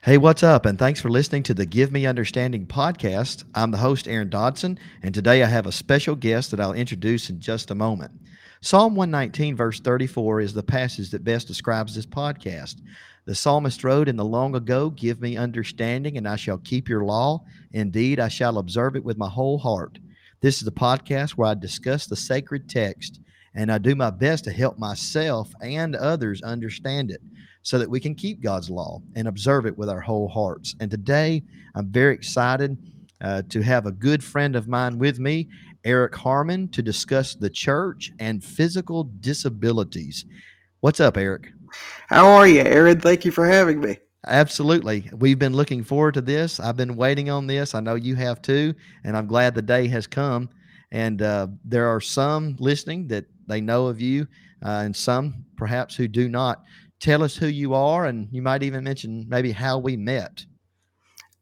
Hey, what's up? And thanks for listening to the Give Me Understanding podcast. I'm the host, Aaron Dodson, and today I have a special guest that I'll introduce in just a moment. Psalm 119, verse 34, is the passage that best describes this podcast. The psalmist wrote in the long ago, Give me understanding, and I shall keep your law. Indeed, I shall observe it with my whole heart. This is the podcast where I discuss the sacred text, and I do my best to help myself and others understand it so that we can keep God's law and observe it with our whole hearts. And today, I'm very excited uh, to have a good friend of mine with me, Erik Harman, to discuss the church and physical disabilities. What's up, Erik? How are you, Aaron? Thank you for having me. Absolutely. We've been looking forward to this. I've been waiting on this. I know you have too. And I'm glad the day has come. And uh, there are some listening that they know of you, uh, and some perhaps who do not tell us who you are, and you might even mention maybe how we met.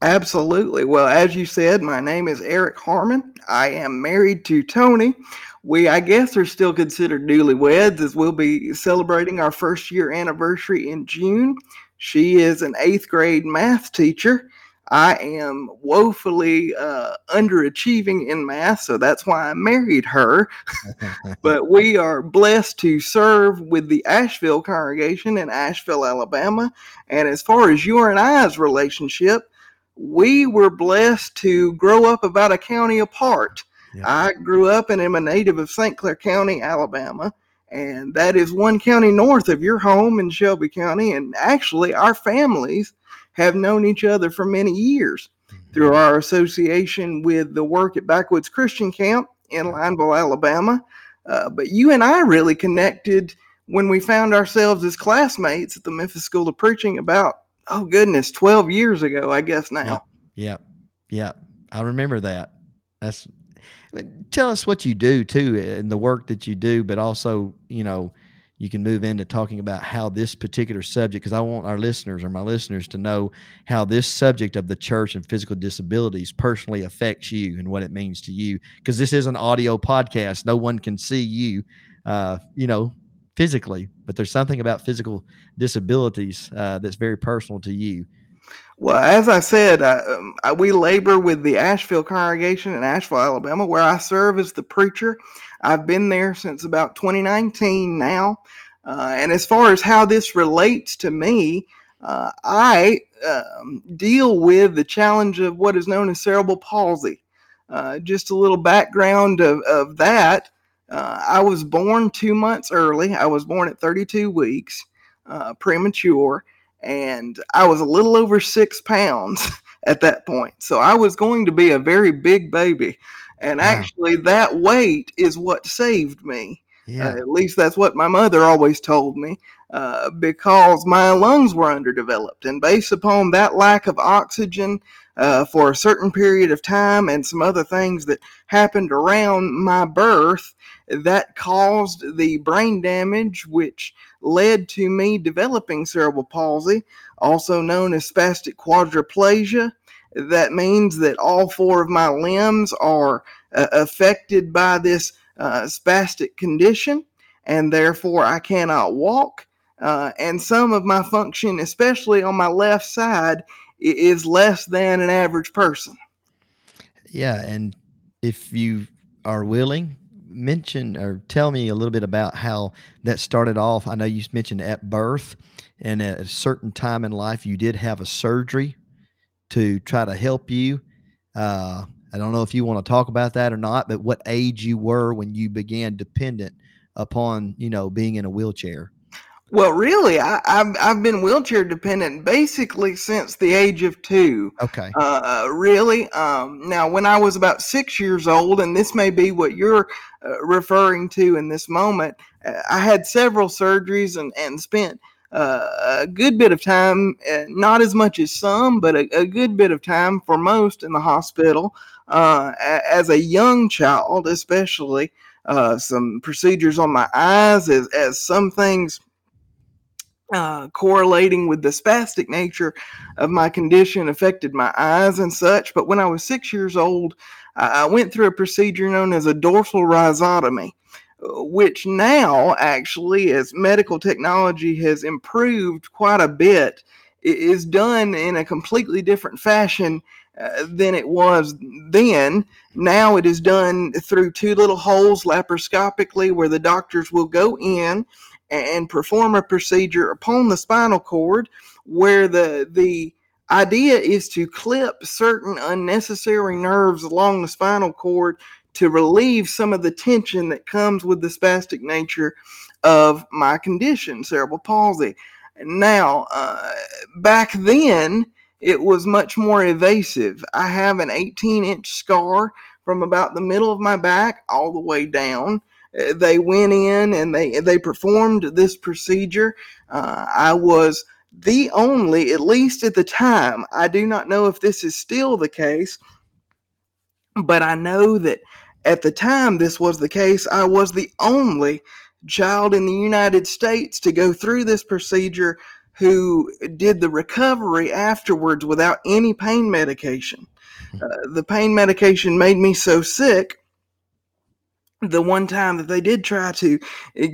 Absolutely. Well, as you said, my name is Erik Harman. I am married to Tony. We, I guess, are still considered newlyweds as we'll be celebrating our first year anniversary in June. She is an eighth grade math teacher, I am woefully uh, underachieving in math, so that's why I married her. but we are blessed to serve with the Ashville congregation in Ashville, Alabama. And as far as your and I's relationship, we were blessed to grow up about a county apart. Yeah. I grew up and am a native of St. Clair County, Alabama, and that is one county north of your home in Shelby County. And actually, our families have known each other for many years mm-hmm. through our association with the work at Backwoods Christian Camp in Lineville, Alabama. Uh, but you and I really connected when we found ourselves as classmates at the Memphis School of Preaching about, oh goodness, 12 years ago, I guess now. Yeah. Yeah. I remember that. That's, tell us what you do too and the work that you do, but also, you know, you can move into talking about how this particular subject, because I want our listeners or my listeners to know how this subject of the church and physical disabilities personally affects you and what it means to you. Because this is an audio podcast, no one can see you, uh, you know, physically, but there's something about physical disabilities uh, that's very personal to you. Well, as I said, uh, um, I, we labor with the Ashville congregation in Ashville, Alabama, where I serve as the preacher. I've been there since about 2019 now. Uh, and as far as how this relates to me, uh, I um, deal with the challenge of what is known as cerebral palsy. Uh, just a little background of, of that. Uh, I was born two months early. I was born at 32 weeks, uh, premature and I was a little over six pounds at that point. So I was going to be a very big baby. And wow. actually, that weight is what saved me. Yeah. Uh, at least that's what my mother always told me, uh, because my lungs were underdeveloped. And based upon that lack of oxygen uh, for a certain period of time and some other things that happened around my birth, that caused the brain damage, which led to me developing cerebral palsy, also known as spastic quadriplegia. That means that all four of my limbs are uh, affected by this uh, spastic condition, and therefore I cannot walk. Uh, and some of my function, especially on my left side, is less than an average person. Yeah, and if you are willing, mention or tell me a little bit about how that started off. I know you mentioned at birth, and at a certain time in life, you did have a surgery to try to help you. Uh, I don't know if you want to talk about that or not, but what age you were when you began dependent upon, you know, being in a wheelchair. Well, really, I, have I've been wheelchair dependent basically since the age of two. Okay. Uh, really. Um, now, when I was about six years old, and this may be what you're uh, referring to in this moment, uh, I had several surgeries and and spent a good bit of time, uh, not as much as some, but a, a, good bit of time for most in the hospital. Uh, as a young child, especially, some procedures on my eyes, as as some things uh, correlating with the spastic nature of my condition affected my eyes and such. But when I was six years old, I went through a procedure known as a dorsal rhizotomy, which now, actually, as medical technology has improved quite a bit, is done in a completely different fashion uh, than it was then. Now it is done through two little holes laparoscopically where the doctors will go in and perform a procedure upon the spinal cord where the the idea is to clip certain unnecessary nerves along the spinal cord to relieve some of the tension that comes with the spastic nature of my condition, cerebral palsy. Now, uh, back then, it was much more evasive. I have an 18 inch scar from about the middle of my back all the way down. Uh, they went in and they they performed this procedure. Uh, I was the only, at least at the time, I do not know if this is still the case, but I know that at the time this was the case, I was the only child in the United States to go through this procedure who did the recovery afterwards without any pain medication. Hmm. Uh, the pain medication made me so sick the one time that they did try to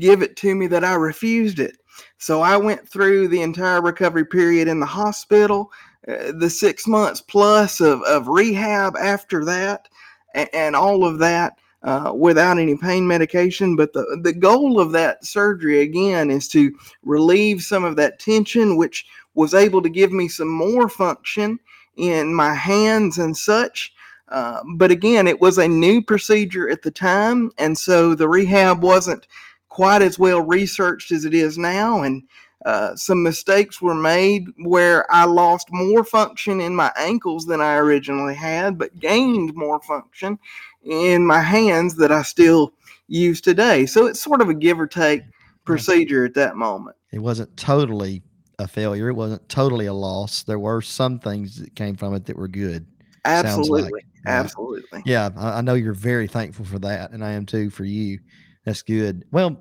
give it to me that I refused it. So I went through the entire recovery period in the hospital, uh, the six months plus of, of rehab after that, and, and all of that uh, without any pain medication. But the, the goal of that surgery, again, is to relieve some of that tension, which was able to give me some more function in my hands and such. Uh, but again, it was a new procedure at the time, and so the rehab wasn't quite as well researched as it is now. And uh, some mistakes were made where I lost more function in my ankles than I originally had, but gained more function in my hands that I still use today. So it's sort of a give or take procedure at that moment. It wasn't totally a failure. It wasn't totally a loss. There were some things that came from it that were good. Absolutely. Like. Absolutely. Yeah, I, I know you're very thankful for that, and I am too for you. That's good. Well,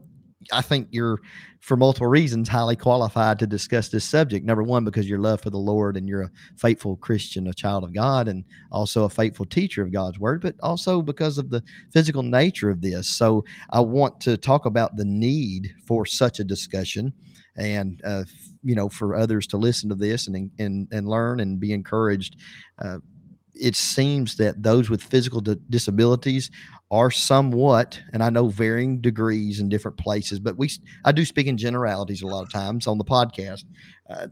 I think you're, for multiple reasons, highly qualified to discuss this subject. Number one, because your love for the Lord and you're a faithful Christian, a child of God, and also a faithful teacher of God's word, but also because of the physical nature of this. So I want to talk about the need for such a discussion and, uh, you know, for others to listen to this and, and, and learn and be encouraged. Uh, it seems that those with physical disabilities are somewhat, and I know varying degrees in different places, but we I do speak in generalities a lot of times on the podcast. Uh,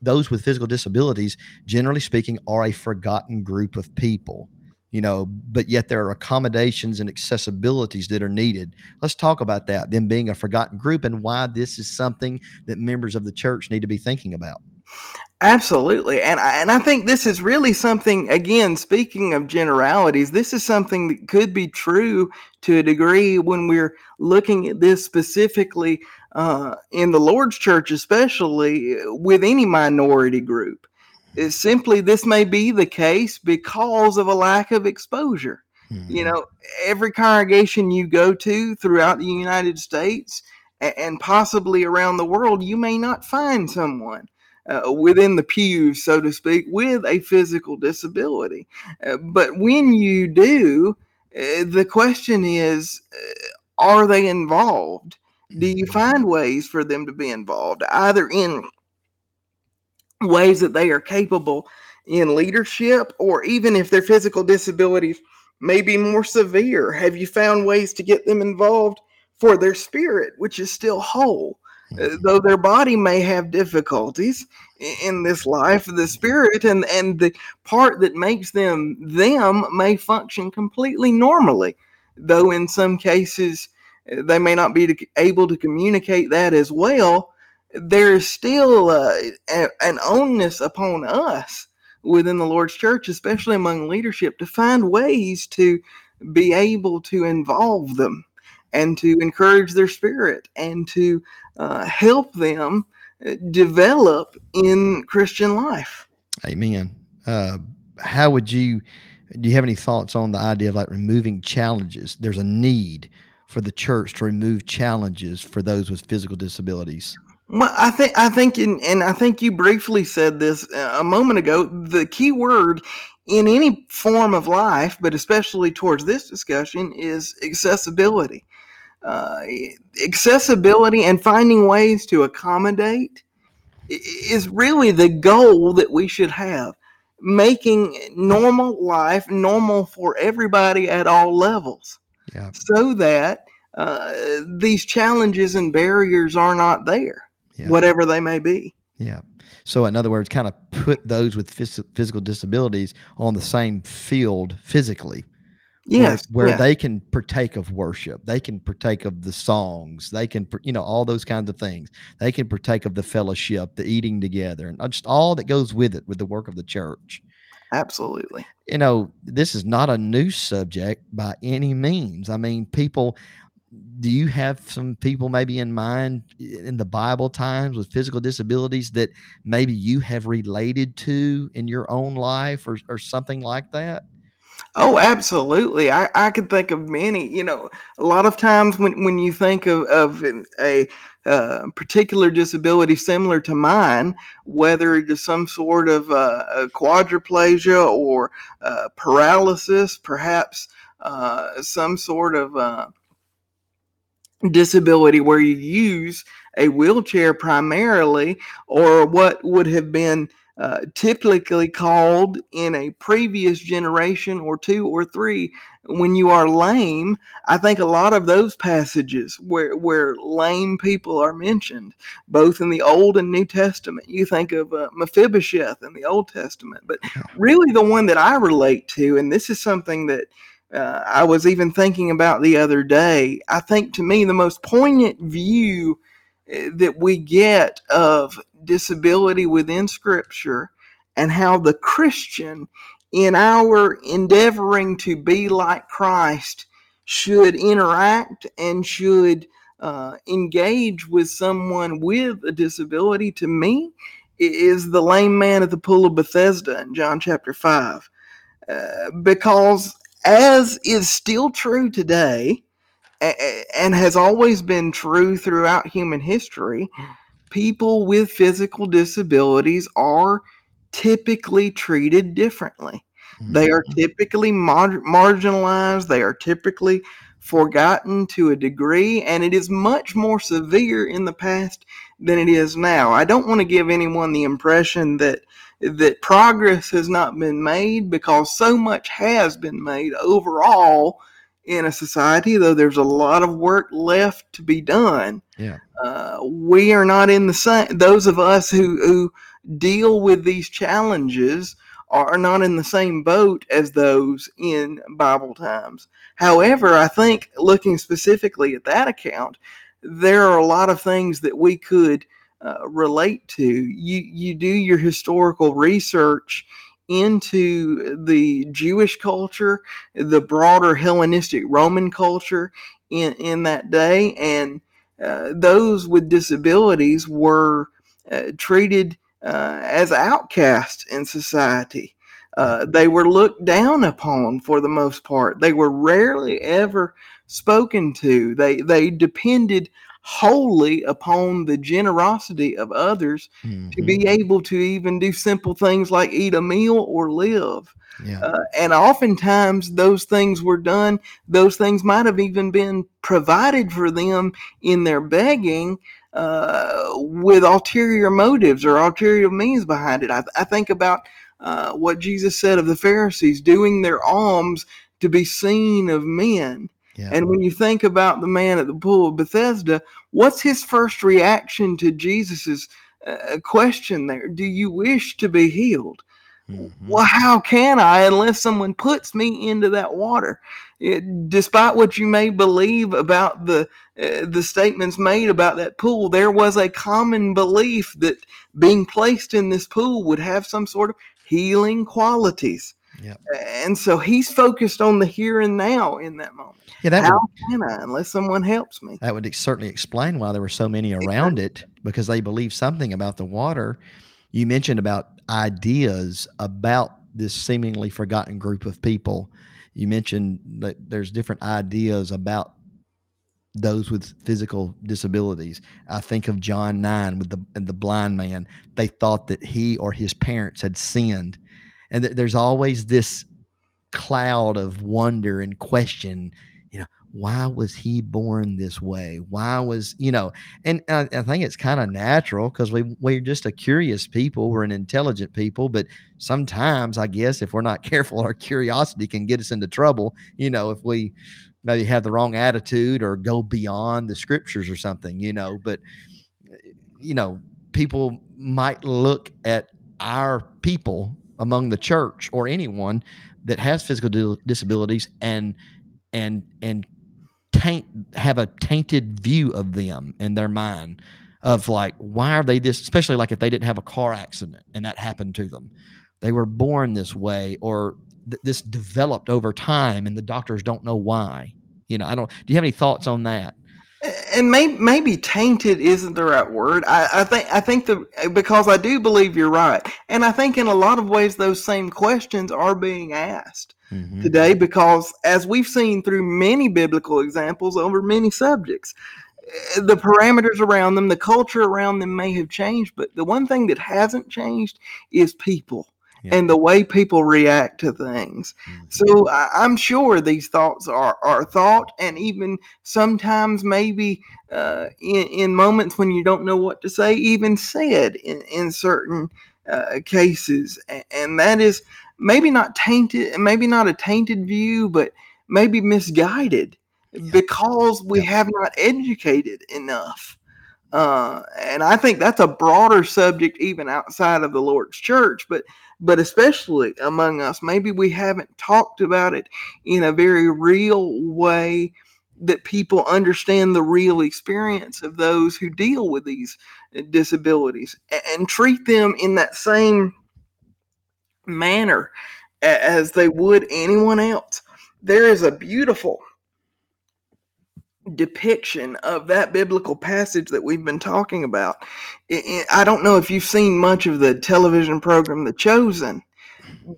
those with physical disabilities, generally speaking, are a forgotten group of people you know, but yet there are accommodations and accessibilities that are needed. Let's talk about that, them being a forgotten group and why this is something that members of the church need to be thinking about. Absolutely. And I, and I think this is really something, again, speaking of generalities, this is something that could be true to a degree when we're looking at this specifically uh, in the Lord's church, especially with any minority group. It's simply this may be the case because of a lack of exposure. Mm-hmm. You know, every congregation you go to throughout the United States and possibly around the world, you may not find someone uh, within the pews, so to speak, with a physical disability. Uh, but when you do, uh, the question is uh, are they involved? Do you mm-hmm. find ways for them to be involved, either in ways that they are capable in leadership, or even if their physical disabilities may be more severe? Have you found ways to get them involved for their spirit, which is still whole? Uh, though their body may have difficulties in this life the spirit and and the part that makes them them may function completely normally though in some cases uh, they may not be able to communicate that as well. There is still uh, an onus upon us within the lord's church especially among leadership to find ways to be able to involve them and to encourage their spirit and to uh, help them uh, develop in Christian life. Amen. Uh, how would you? Do you have any thoughts on the idea of like removing challenges? There's a need for the church to remove challenges for those with physical disabilities. Well, I think I think in, and I think you briefly said this uh, a moment ago. The key word in any form of life, but especially towards this discussion, is accessibility uh, accessibility and finding ways to accommodate is really the goal that we should have making normal life normal for everybody at all levels Yeah. so that uh, these challenges and barriers are not there Yeah. whatever they may be Yeah. So, in other words, kind of put those with phys- physical disabilities on the same field physically. Where- yes Where, yeah. they can partake of worship, they can partake of the songs, they can, you know, all those kinds of things. They can partake of the fellowship, the eating together, and uh, just all that goes with it, with the work of the church. absolutely you know, this is not a new subject by any means. I mean, people, do you have some people maybe in mind in the Bible times with physical disabilities that maybe you have related to in your own life or, or something like that? Oh, absolutely. I, I can think of many. You know, a lot of times when, when you think of, of a uh, particular disability similar to mine, whether it is some sort of uh, quadriplegia or uh, paralysis, perhaps uh, some sort of uh, disability where you use a wheelchair primarily, or what would have been uh, typically called in a previous generation or two or three when you are lame i think a lot of those passages where where lame people are mentioned both in the old and new testament. You think of uh, mephibosheth in the old testament but really the one that i relate to and this is something that uh, i was even thinking about the other day i think to me the most poignant view uh, that we get of disability within scripture and how the Christian, in our endeavoring to be like Christ, should interact and should uh, engage with someone with a disability, to me, is the lame man at the pool of Bethesda in John chapter 5. Uh, because, as is still true today, and has always been true throughout human history, people with physical disabilities are typically treated differently. They are mm-hmm. typically mar- marginalized, they are typically forgotten to a degree, and it is much more severe in the past than it is now. I don't want to give anyone the impression that that progress has not been made because so much has been made overall in a society though there's a lot of work left to be done Yeah. uh, we are not in the same those of us who who deal with these challenges are not in the same boat as those in bible times however i think looking specifically at that account there are a lot of things that we could uh, relate to you you do your historical research into the jewish culture the broader hellenistic roman culture in in that day and uh, those with disabilities were uh, treated uh, as outcasts in society. Uh, they were looked down upon for the most part. They were rarely ever spoken to. They they depended wholly upon the generosity of others to Mhm. be able to even do simple things like eat a meal or live. Yeah. Uh, and oftentimes those things were done, those things might have even been provided for them in their begging uh, with ulterior motives or ulterior means behind it. I, I think about uh, what Jesus said of the Pharisees doing their alms to be seen of men. yeah. And when you think about the man at the pool of Bethesda, what's his first reaction to Jesus's uh, question there? Do you wish to be healed? Mhm. Well, how can I unless someone puts me into that water? It- despite what you may believe about the uh, the statements made about that pool, there was a common belief that being placed in this pool would have some sort of healing qualities. Yep. And so he's focused on the here and now in that moment. Yeah, that how would, can I unless someone helps me? that would certainly explain why there were so many around it because they believed something about the water. You mentioned about ideas about this seemingly forgotten group of people. You mentioned that there's different ideas about those with physical disabilities. I think of John 9 with the the blind man. They thought that he or his parents had sinned. And th- there's always this cloud of wonder and question, why was he born this way? Why was, you know, and I, I think it's kind of natural because we, we're just a curious people. We're an intelligent people, but sometimes I guess if we're not careful, our curiosity can get us into trouble. You know, if we maybe have the wrong attitude or go beyond the scriptures or something, you know, but, you know, people might look at our people among the church or anyone that has physical disabilities and and and taint have a tainted view of them in their mind of like why are they this especially like if they didn't have a car accident and that happened to them. They were born this way or th- this developed over time and the doctors don't know why you know i don't do you have any thoughts on that? And maybe, maybe tainted isn't the right word. I, I think I think the because I do believe you're right, and I think in a lot of ways those same questions are being asked mm-hmm. today because as we've seen through many biblical examples over many subjects, eh, the parameters around them, the culture around them may have changed, but the one thing that hasn't changed is people and the way people react to things. Mm-hmm. So I, am sure these thoughts are, are thought, and even sometimes maybe uh, in, in moments when you don't know what to say, even said in, in certain uh, cases. And, and that is maybe not tainted, maybe not a tainted view, but maybe misguided because we have not educated enough. Uh, and I think that's a broader subject even outside of the Lord's church. But but especially among us. Maybe we haven't talked about it in a very real way that people understand the real experience of those who deal with these disabilities and treat them in that same manner as they would anyone else. There is a beautiful depiction of that biblical passage that we've been talking about. I don't know if you've seen much of the television program The Chosen,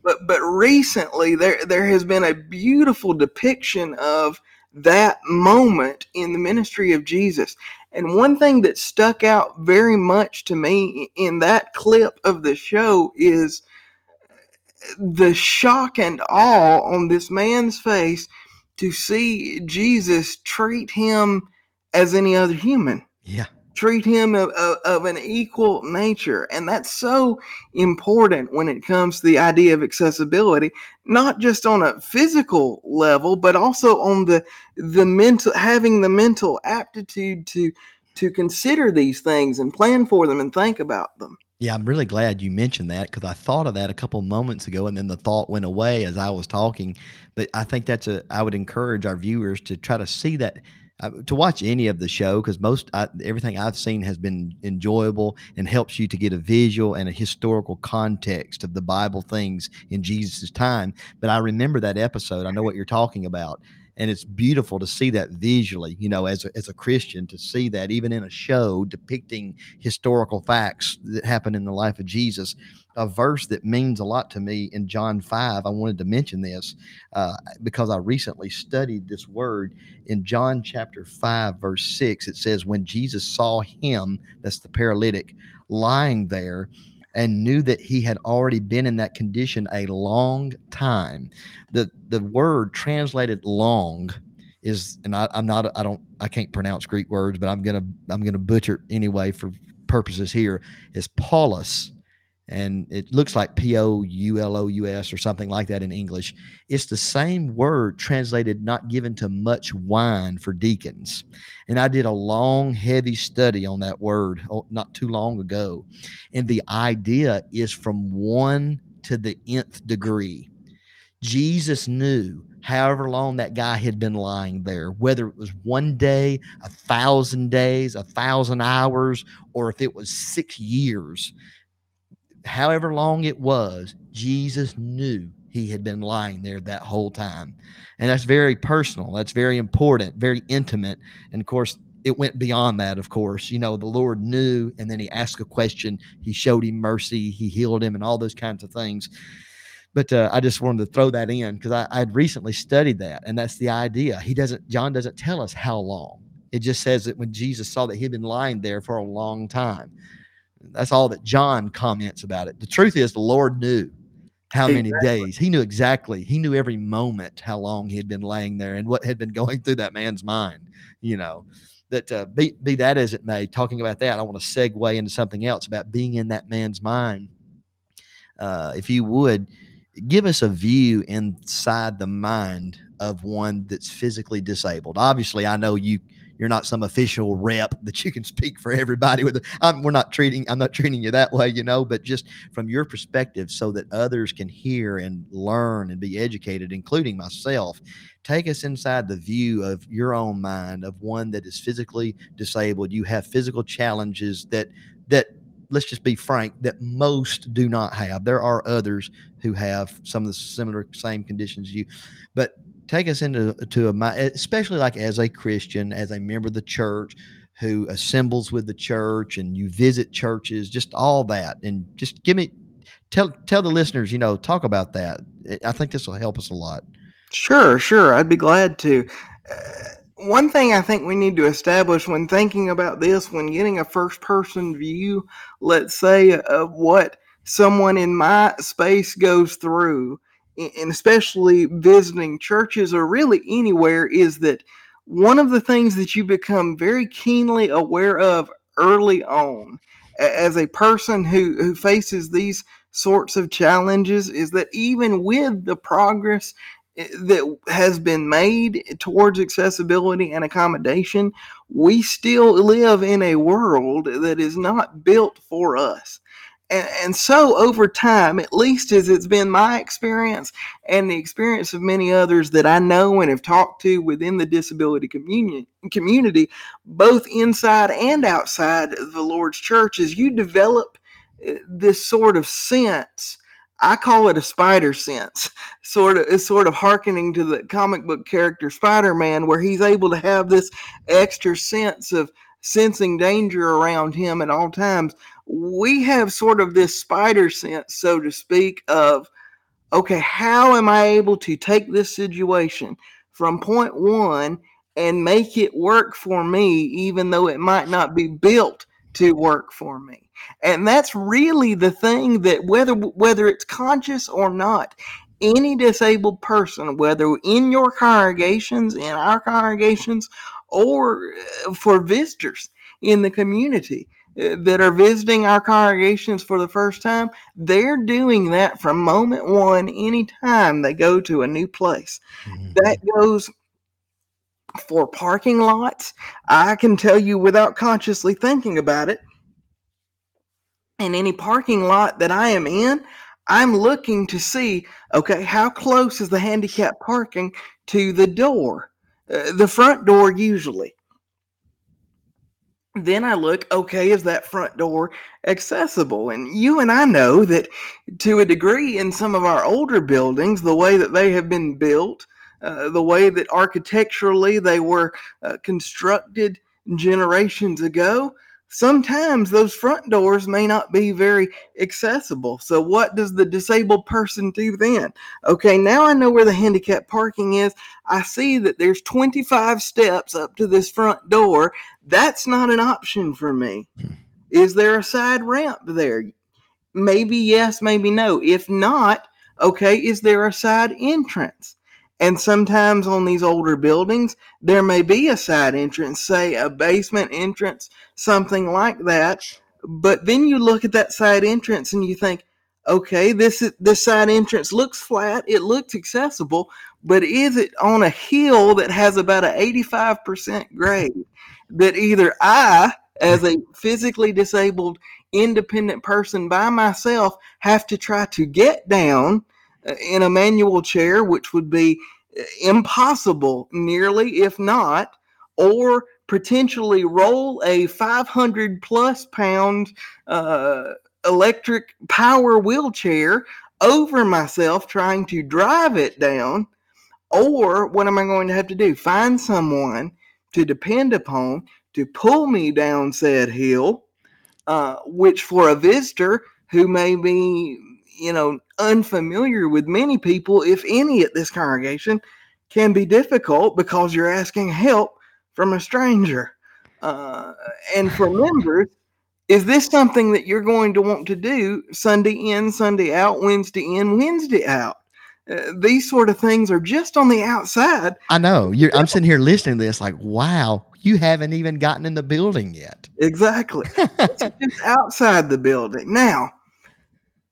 but but recently there there has been a beautiful depiction of that moment in the ministry of Jesus. And one thing that stuck out very much to me in that clip of the show is the shock and awe on this man's face to see Jesus treat him as any other human. Yeah. Treat him of, of, of, an equal nature. And that's so important when it comes to the idea of accessibility, not just on a physical level, but also on the the mental having the mental aptitude to to consider these things and plan for them and think about them. Yeah, I'm really glad you mentioned that because I thought of that a couple moments ago, and then the thought went away as I was talking. But I think that's a. I would encourage our viewers to try to see that, uh, to watch any of the show because most I, everything I've seen has been enjoyable and helps you to get a visual and a historical context of the Bible things in Jesus' time. But I remember that episode. I know what you're talking about, and it's beautiful to see that visually you know as a, as a christian to see that even in a show depicting historical facts that happened in the life of jesus. A verse that means a lot to me in john 5 i wanted to mention this uh, because i recently studied this word. In john chapter 5 verse 6 it says when jesus saw him that's the paralytic lying there and knew that he had already been in that condition a long time. The the word translated long is and I, I'm not I don't I can't pronounce Greek words, but I'm gonna I'm gonna butcher anyway for purposes here is Paulus and it looks like P O U L O U S or something like that in English. It's the same word translated not given to much wine for deacons. And I did a long, heavy study on that word oh, not too long ago. And the idea is from one to the nth degree. Jesus knew however long that guy had been lying there, whether it was one day, a thousand days, a thousand hours, or if it was six years however long it was, Jesus knew he had been lying there that whole time. And that's very personal. That's very important, very intimate. And of course, it went beyond that, of course. You know, the Lord knew, and then he asked a question. He showed him mercy. He healed him, and all those kinds of things. But uh, I just wanted to throw that in because I had recently studied that, and that's the idea. He doesn't, John doesn't tell us how long. It just says that when Jesus saw that he'd been lying there for a long time. That's all that John comments about it. The truth is, the Lord knew. how many exactly. days. He knew exactly. He knew every moment how long he had been laying there and what had been going through that man's mind. You know, that uh, be be that as it may. Talking about that, I want to segue into something else about being in that man's mind. Uh, if you would give us a view inside the mind of one that's physically disabled. Obviously, I know you you're not some official rep that you can speak for everybody with. I'm, we're not treating. I'm not treating you that way, you know. But just from your perspective, so that others can hear and learn and be educated, including myself. Take us inside the view of your own mind of one that is physically disabled. You have physical challenges that that let's just be frank that most do not have. There are others who have some of the similar same conditions you, but take us into to a my especially like as a Christian, as a member of the church who assembles with the church and you visit churches, just all that, and just give me tell tell the listeners, you know, talk about that. I think this will help us a lot. Sure, sure, I'd be glad to. Uh, one thing I think we need to establish when thinking about this, when getting a first person view, let's say, of what someone in my space goes through, and especially visiting churches or really anywhere, is that one of the things that you become very keenly aware of early on as a person who, who faces these sorts of challenges is that even with the progress eh, that has been made towards accessibility and accommodation, we still live in a world that is not built for us. And, and, so over time, at least as it's been my experience and the experience of many others that I know and have talked to within the disability community, community both inside and outside the Lord's church, is you develop uh, this sort of sense. I call it a spider sense, sort of is sort of hearkening to the comic book character Spider-Man, where he's able to have this extra sense of sensing danger around him at all times we have sort of this spider sense, so to speak, of okay, how am I able to take this situation from point one and make it work for me, even though it might not be built to work for me? And that's really the thing that whether whether it's conscious or not, any disabled person, whether in your congregations, in our congregations, or uh, for visitors in the community, that are visiting our congregations for the first time, they're doing that from moment one anytime they go to a new place. Mm-hmm. That goes for parking lots. I can tell you without consciously thinking about it, in any parking lot that I am in, I'm looking to see okay, how close is the handicap parking to the door? Uh, the front door, usually. Then I look, okay, is that front door accessible? And you and I know that to a degree in some of our older buildings, the way that they have been built, uh, the way that architecturally they were uh, constructed generations ago, sometimes those front doors may not be very accessible. So, what does the disabled person do then? Okay, now I know where the handicap parking is. I see that there's 25 steps up to this front door. That's not an option for me. Hmm. Is there a side ramp there? Maybe yes, maybe no. If not, okay, is there a side entrance? And sometimes on these older buildings, there may be a side entrance, say a basement entrance, something like that. But then you look at that side entrance and you think, okay, this this side entrance looks flat, it looks accessible, but is it on a hill that has about an 85% grade that either I, as a physically disabled independent person by myself, have to try to get down in a manual chair, which would be uh, impossible nearly, if not, or potentially roll a 500 plus pound uh, electric power wheelchair over myself trying to drive it down. Or what am I going to have to do? Find someone to depend upon to pull me down said hill, uh, which for a visitor who may be you know, unfamiliar with many people, if any, at this congregation, can be difficult because you're asking help from a stranger. Uh, and for members, Is this something that you're going to want to do Sunday in, Sunday out, Wednesday in, Wednesday out? Uh, these sort of things are just on the outside. I know. You're, I'm sitting here listening to this, like, wow, you haven't even gotten in the building yet. Exactly. it's just outside the building. Now,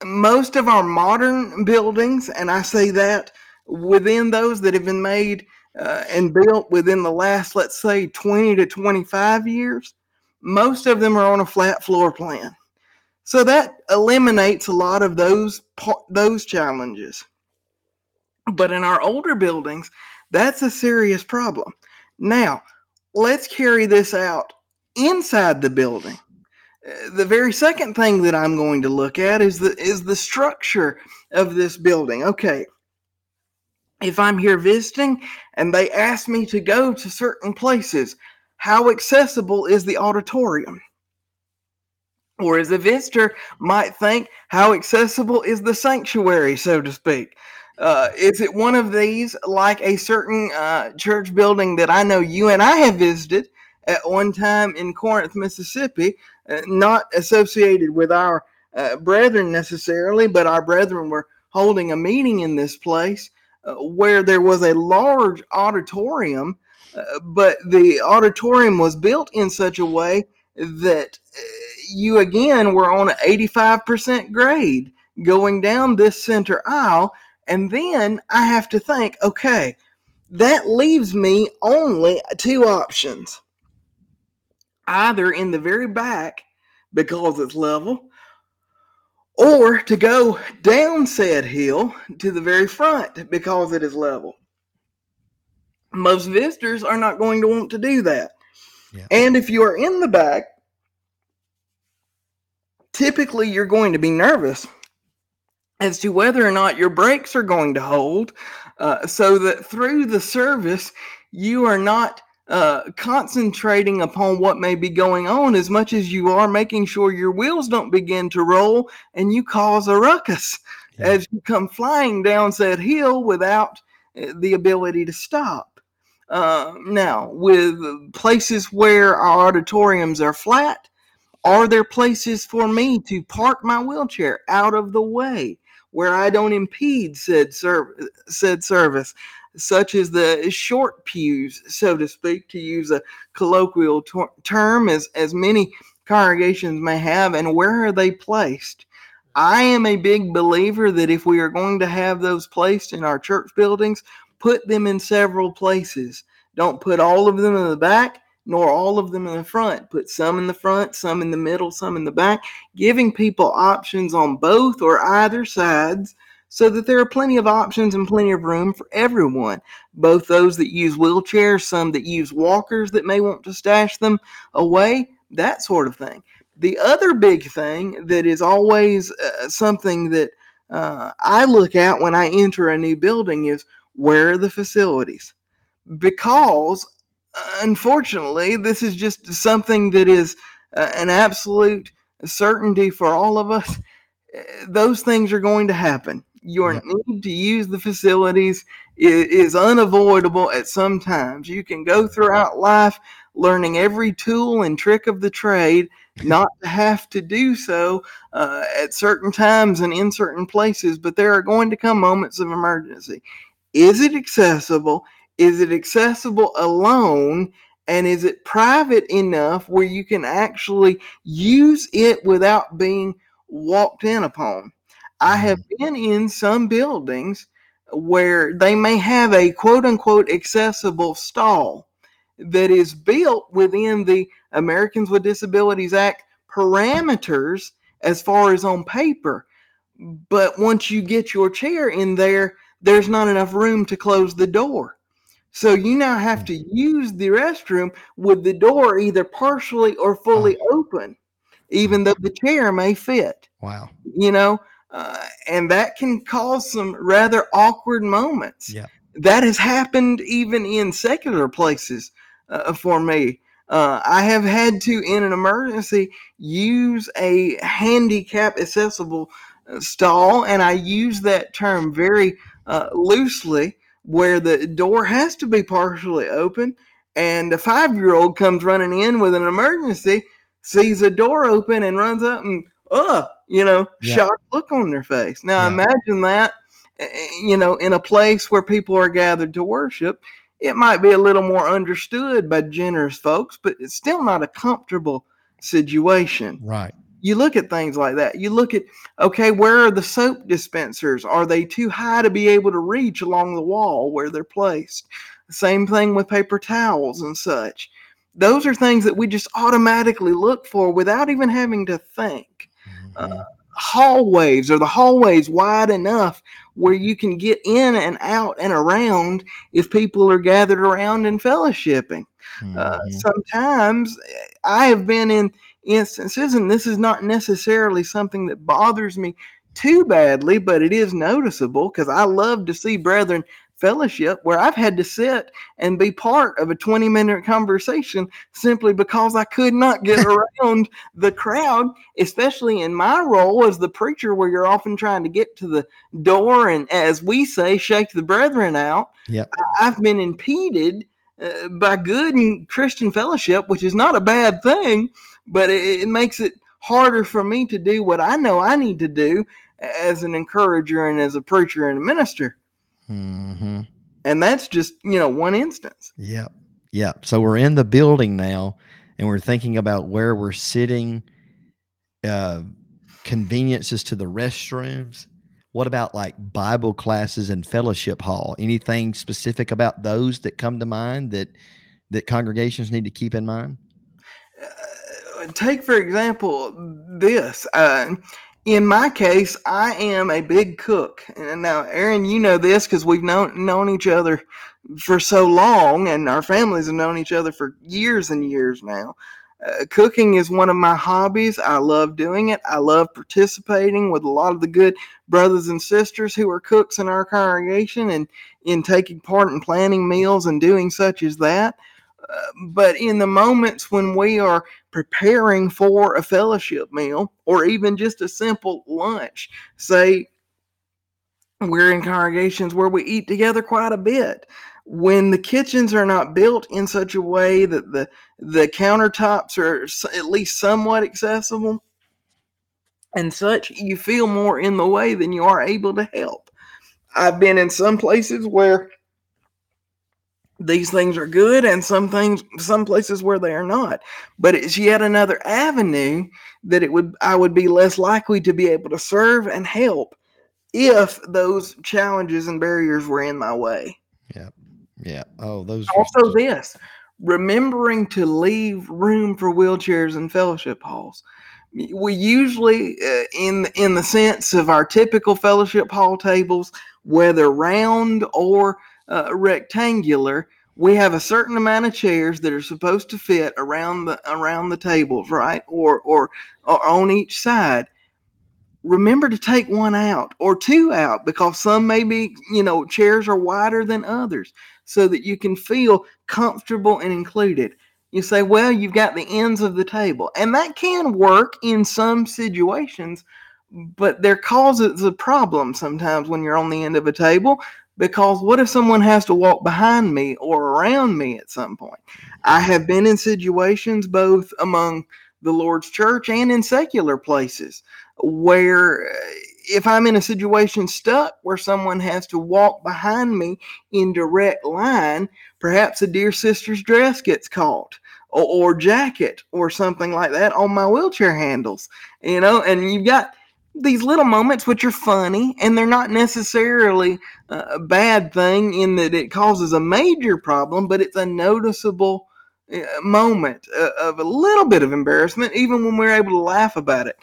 most of our modern buildings, and I say that within those that have been made uh, and built within the last, let's say, 20 to 25 years, most of them are on a flat floor plan. So that eliminates a lot of those those challenges. But in our older buildings, that's a serious problem. Now, let's carry this out inside the building. The very second thing that I'm going to look at is the is the structure of this building. Okay, if I'm here visiting and they ask me to go to certain places, how accessible is the auditorium? Or as a visitor might think, how accessible is the sanctuary, so to speak? Uh, is it one of these like a certain uh, church building that I know you and I have visited at one time in Corinth, Mississippi, uh, not associated with our uh, brethren necessarily, but our brethren were holding a meeting in this place uh, where there was a large auditorium, uh, but the auditorium was built in such a way that uh, you again were on an 85% grade going down this center aisle. And then I have to think, okay, that leaves me only two options. Either in the very back because it's level, or to go down said hill to the very front because it is level. Most visitors are not going to want to do that. Yeah. And if you are in the back, typically you're going to be nervous as to whether or not your brakes are going to hold, uh, so that through the service, you are not uh, concentrating upon what may be going on as much as you are making sure your wheels don't begin to roll and you cause a ruckus yeah. as you come flying down that hill without uh, the ability to stop. Uh, now, with places where our auditoriums are flat, are there places for me to park my wheelchair out of the way where I don't impede said, serv- said service? Such as the short pews, so to speak, to use a colloquial ter- term, as, as many congregations may have, and where are they placed? I am a big believer that if we are going to have those placed in our church buildings, put them in several places. Don't put all of them in the back, nor all of them in the front. Put some in the front, some in the middle, some in the back, giving people options on both or either sides so that there are plenty of options and plenty of room for everyone, both those that use wheelchairs, some that use walkers that may want to stash them away, that sort of thing. The other big thing that is always uh, something that uh, I look at when I enter a new building is where are the facilities? Because unfortunately, this is just something that is uh, an absolute certainty for all of us. Uh, those things are going to happen your yep. need to use the facilities is, is, unavoidable at some times. You can go throughout life learning every tool and trick of the trade, not to have to do so uh, at certain times and in certain places, but there are going to come moments of emergency. Is it accessible? Is it accessible alone? And is it private enough where you can actually use it without being walked in upon? I have mm-hmm. been in some buildings where they may have a quote unquote accessible stall that is built within the Americans with Disabilities Act parameters as far as on paper. But once you get your chair in there, there's not enough room to close the door. So you now have to mm-hmm. use the restroom with the door either partially or fully open, even though the chair may fit. Wow. You know, uh, and that can cause some rather awkward moments. Yeah. That has happened even in secular places uh, for me. Uh, I have had to, in an emergency, use a handicap accessible uh, stall, and I use that term very uh, loosely, where the door has to be partially open, and a five year old comes running in with an emergency sees a door open and runs up and, uh, you know, Yeah. shocked look on their face. Now Yeah. imagine that, eh, you know, in a place where people are gathered to worship. It might be a little more understood by generous folks, but it's still not a comfortable situation Right. you look at things like that. You look at, okay, where are the soap dispensers? Are they too high to be able to reach along the wall where they're placed? Same thing with paper towels and such. Those are things that we just automatically look for without even having to think. Mhm. Hallways or the hallways wide enough where you can get in and out and around if people are gathered around and fellowshipping. Uh, Mhm. sometimes eh, I have been in instances, and this is not necessarily something that bothers me too badly, but it is noticeable because I love to see brethren fellowship where I've had to sit and be part of a 20 minute conversation simply because I could not get around the crowd, especially in my role as the preacher, where you're often trying to get to the door and, as we say, shake the brethren out. Yep. I've been impeded uh, by good and Christian fellowship, which is not a bad thing, but it, it makes it harder for me to do what I know I need to do as an encourager and as a preacher and a minister. Mhm. And that's just, you know, one instance. Yep. Yep. So we're in the building now and we're thinking about where we're sitting, uh, conveniences to the restrooms. What about like Bible classes and fellowship hall? Anything specific about those that come to mind that that congregations need to keep in mind? Uh, take, for example, this. Uh, in my case, I am a big cook. And now, Aaron, you know this because we've known, known each other for so long, and our families have known each other for years and years now. Uh, cooking is one of my hobbies. I love doing it. I love participating with a lot of the good brothers and sisters who are cooks in our congregation and in taking part in planning meals and doing such as that. But in the moments when we are preparing for a fellowship meal or even just a simple lunch, say we're in congregations where we eat together quite a bit when the kitchens are not built in such a way that the the countertops are at least somewhat accessible and such you feel more in the way than you are able to help. I've been in some places where these things are good and some things some places where they are not but it's yet another avenue that it would i would be less likely to be able to serve and help if those challenges and barriers were in my way Yeah. Yeah. Oh, those. are- also this remembering to leave room for wheelchairs and fellowship halls we usually uh, in in the sense of our typical fellowship hall tables whether round or uh, rectangular we have a certain amount of chairs that are supposed to fit around the around the tables right? Or or, or on each side. Remember to take one out or two out because some maybe you know chairs are wider than others so that you can feel comfortable and included. You say, well, you've got the ends of the table, and that can work in some situations, but there causes a problem sometimes when you're on the end of a table because what if someone has to walk behind me or around me at some point? I have been in situations both among the Lord's church and in secular places where uh, if I'm in a situation stuck where someone has to walk behind me in direct line, perhaps a dear sister's dress gets caught or, or jacket or something like that on my wheelchair handles, you know, and you've got these little moments which are funny and they're not necessarily uh, a bad thing in that it causes a major problem, but it's a noticeable uh, moment uh, of a little bit of embarrassment, even when we're able to laugh about it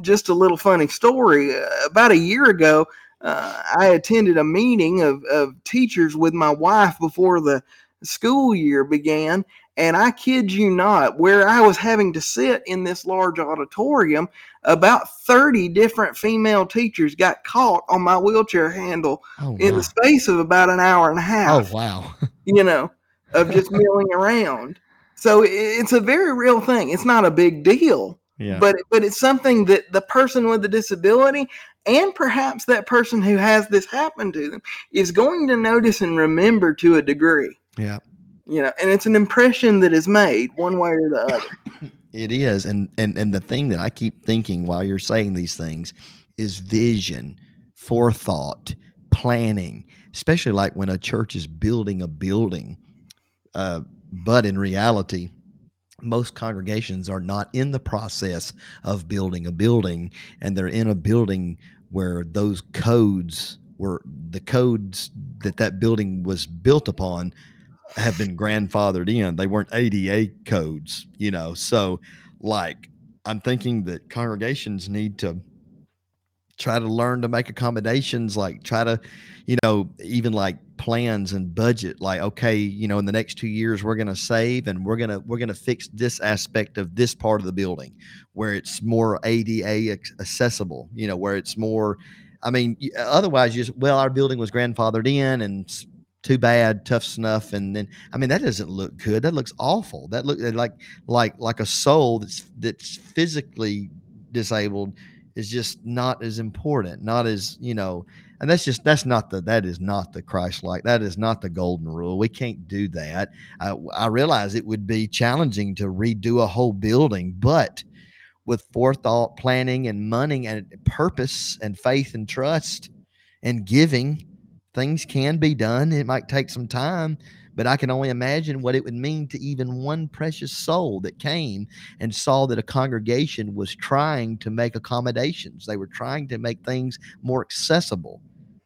just a little funny story. Uh, about a year ago, uh, I attended a meeting of, of teachers with my wife before the school year began. And I kid you not, where I was having to sit in this large auditorium, about 30 different female teachers got caught on my wheelchair handle Oh, in wow. the space of about an hour and a half oh wow. you know, of just milling around. So it's a very real thing. It's not a big deal, Yeah. but but it's something that the person with the disability and perhaps that person who has this happen to them is going to notice and remember to a degree. yeah. You know, and it's an impression that is made one way or the other. It is, and and and the thing that I keep thinking while you're saying these things is vision, forethought, planning, especially like when a church is building a building. Uh, but in reality, most congregations are not in the process of building a building, and they're in a building where those codes were the codes that that building was built upon have been grandfathered in. They weren't ADA codes, you know. So, like, I'm thinking that congregations need to try to learn to make accommodations, like, try to, you know, even like plans and budget like okay you know in the next two years we're going to save and we're going to we're going to fix this aspect of this part of the building where it's more ada accessible you know where it's more i mean otherwise you just, well our building was grandfathered in and too bad, tough snuff, and then I mean that doesn't look good. That looks awful. That look eh, like like like a soul that's that's physically disabled is just not as important, not as you know, and that's just that's not the that is not the Christ like that is not the golden rule. We can't do that. I, I realize it would be challenging to redo a whole building, but with forethought, planning, and money and purpose and faith and trust and giving things can be done. It might take some time, but I can only imagine what it would mean to even one precious soul that came and saw that a congregation was trying to make accommodations. They were trying to make things more accessible.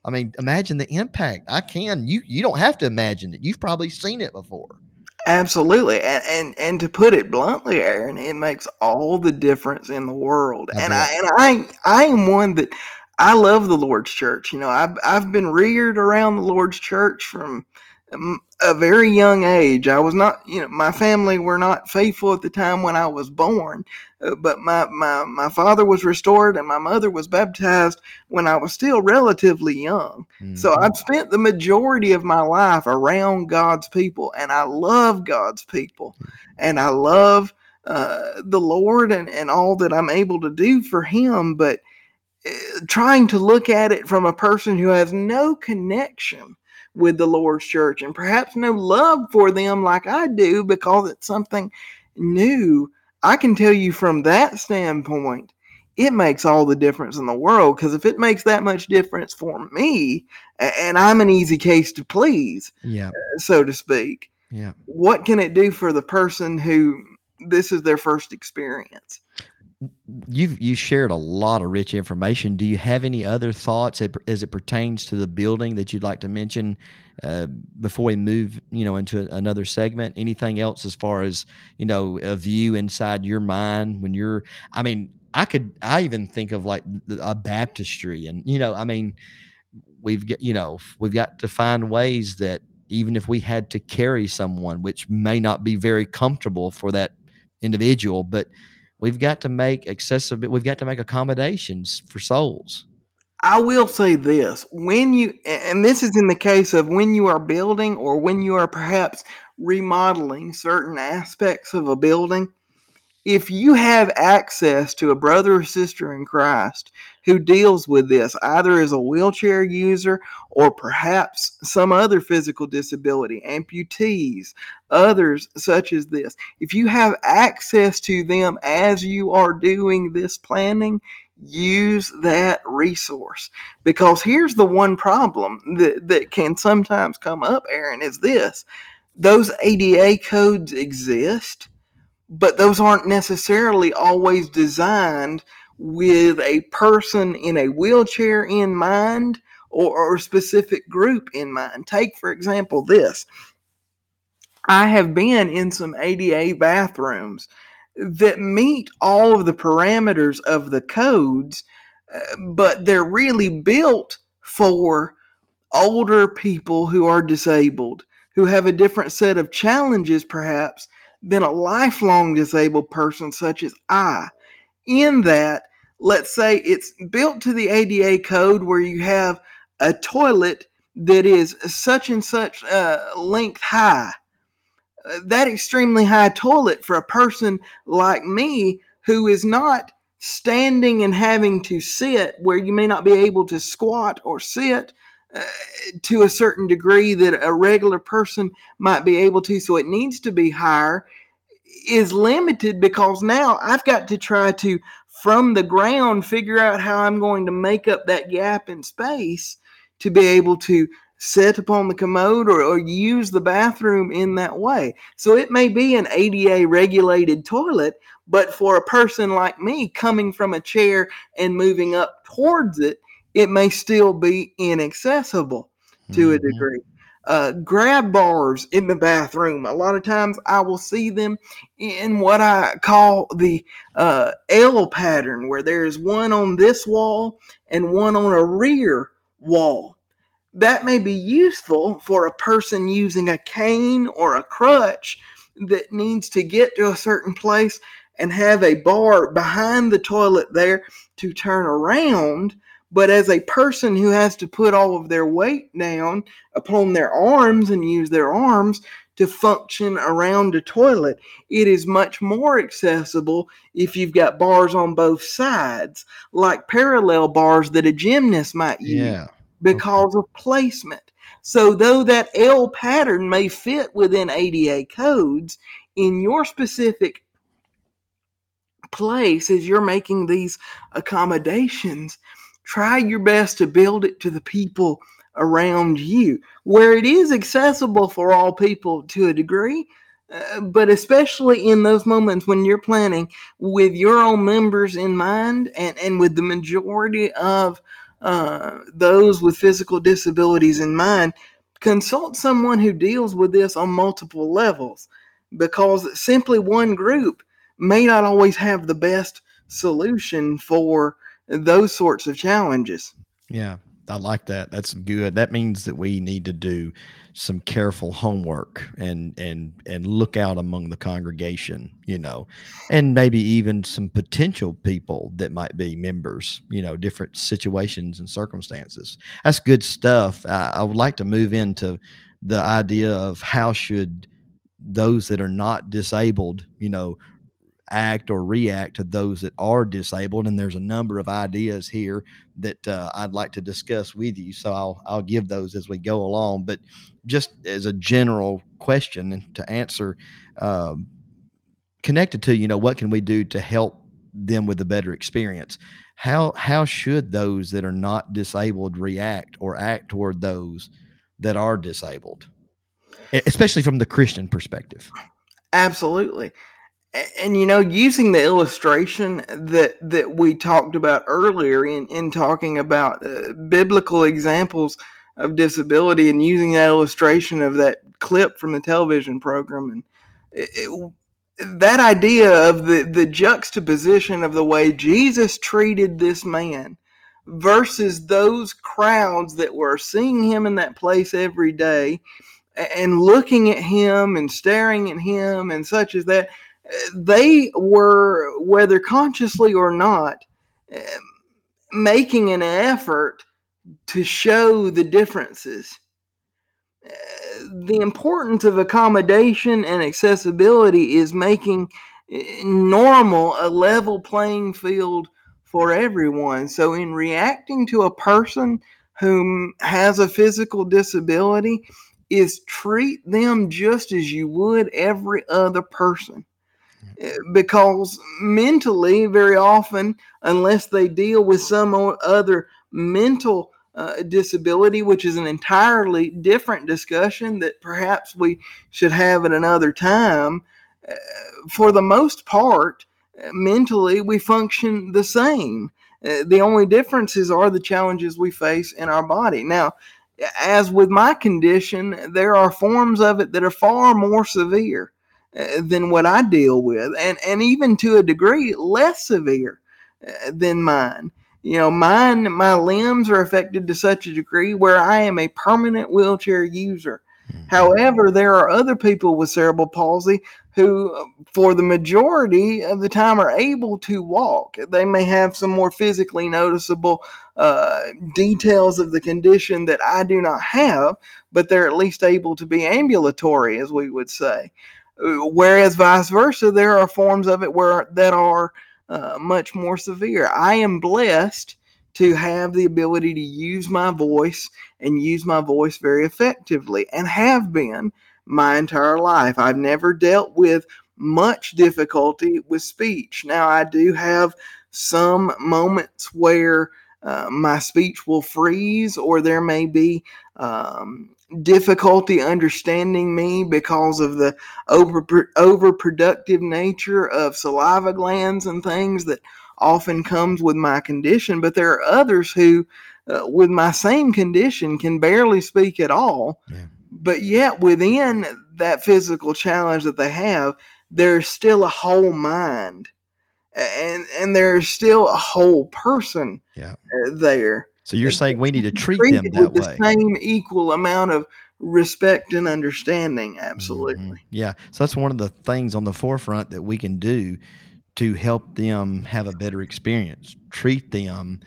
I mean, imagine the impact. I can. You you don't have to imagine it. You've probably seen it before. Absolutely, and and, and to put it bluntly, Aaron, it makes all the difference in the world. I and bet. I and I I am one that I love the Lord's church. You know, I've I've been reared around the Lord's church from um, a very young age. I was not, you know, my family were not faithful at the time when I was born, uh, but my my my father was restored and my mother was baptized when I was still relatively young. Mm-hmm. So I've spent the majority of my life around God's people, and I love God's people, and I love uh, the Lord and and all that I'm able to do for Him, but trying to look at it from a person who has no connection with the Lord's church and perhaps no love for them like I do because it's something new. I can tell you from that standpoint, it makes all the difference in the world because if it makes that much difference for me and I'm an easy case to please, yeah, uh, so to speak. Yeah. What can it do for the person who this is their first experience? You've you shared a lot of rich information. Do you have any other thoughts as it pertains to the building that you'd like to mention uh, before we move, you know, into another segment? Anything else as far as you know a view inside your mind when you're? I mean, I could. I even think of like a baptistry, and you know, I mean, we've got you know we've got to find ways that even if we had to carry someone, which may not be very comfortable for that individual, but we've got to make accessible we've got to make accommodations for souls. I will say this when you and this is in the case of when you are building or when you are perhaps remodeling certain aspects of a building if you have access to a brother or sister in Christ who deals with this, either as a wheelchair user or perhaps some other physical disability, amputees, others such as this, if you have access to them as you are doing this planning, use that resource. Because here's the one problem that, that can sometimes come up, Aaron, is this those ADA codes exist but those aren't necessarily always designed with a person in a wheelchair in mind or, or a specific group in mind. Take, for example, this. I have been in some ADA bathrooms that meet all of the parameters of the codes, uh, but they're really built for older people who are disabled, who have a different set of challenges, perhaps, than a lifelong disabled person such as I. In that, let's say it's built to the ADA code where you have a toilet that is such and such uh, length high. Uh, that extremely high toilet for a person like me who is not standing and having to sit where you may not be able to squat or sit uh, to a certain degree that a regular person might be able to. So it needs to be higher. is limited because now I've got to try to, from the ground, figure out how I'm going to make up that gap in space to be able to sit upon the commode or, or use the bathroom in that way. So it may be an ADA regulated toilet, but for a person like me coming from a chair and moving up towards it, it may still be inaccessible to mm-hmm. a degree uh, grab bars in the bathroom. A lot of times I will see them in what I call the uh, L pattern, where there's one on this wall and one on a rear wall. That may be useful for a person using a cane or a crutch that needs to get to a certain place and have a bar behind the toilet there to turn around but as a person who has to put all of their weight down upon their arms and use their arms to function around a toilet, it is much more accessible if you've got bars on both sides, like parallel bars that a gymnast might use yeah. because okay. of placement. So, though that L pattern may fit within ADA codes, in your specific place as you're making these accommodations, try your best to build it to the people around you where it is accessible for all people to a degree. Uh, but especially in those moments when you're planning with your own members in mind and, and with the majority of uh, those with physical disabilities in mind, consult someone who deals with this on multiple levels because simply one group may not always have the best solution for those sorts of challenges. Yeah, I like that. That's good. That means that we need to do some careful homework and and and look out among the congregation, you know, and maybe even some potential people that might be members, you know, different situations and circumstances. That's good stuff. I, I would like to move into the idea of how should those that are not disabled, you know, act or react to those that are disabled. And there's a number of ideas here that uh, I'd like to discuss with you. So I'll I'll give those as we go along. But just as a general question to answer, um, connected to you know what can we do to help them with a better experience? How how should those that are not disabled react or act toward those that are disabled, especially from the Christian perspective? Absolutely and you know using the illustration that that we talked about earlier in in talking about uh, biblical examples of disability and using that illustration of that clip from the television program and it, it, that idea of the the juxtaposition of the way Jesus treated this man versus those crowds that were seeing him in that place every day and looking at him and staring at him and such as that they were, whether consciously or not, um, making an effort to show the differences. Uh, the importance of accommodation and accessibility is making uh, normal a level playing field for everyone. So, in reacting to a person whom has a physical disability, is treat them just as you would every other person because mentally, very often, unless they deal with some other mental uh, disability, which is an entirely different discussion that perhaps we should have at another time, uh, for the most part, mentally, we function the same. Uh, the only differences are the challenges we face in our body. Now, as with my condition, there are forms of it that are far more severe. Than what I deal with, and and even to a degree less severe uh, than mine. You know, mine my limbs are affected to such a degree where I am a permanent wheelchair user. Mm-hmm. However, there are other people with cerebral palsy who, for the majority of the time, are able to walk. They may have some more physically noticeable uh, details of the condition that I do not have, but they're at least able to be ambulatory, as we would say. Whereas vice versa, there are forms of it where that are uh, much more severe. I am blessed to have the ability to use my voice and use my voice very effectively and have been my entire life. I've never dealt with much difficulty with speech. Now, I do have some moments where uh, my speech will freeze, or there may be um, difficulty understanding me because of the over overproductive nature of saliva glands and things that often comes with my condition. But there are others who, uh, with my same condition, can barely speak at all. Yeah. But yet, within that physical challenge that they have, there's still a whole mind and and there's still a whole person yeah. there. So you're saying we need to treat them that with way. the same equal amount of respect and understanding. Absolutely. Mm-hmm. Yeah. So that's one of the things on the forefront that we can do to help them have a better experience. Treat them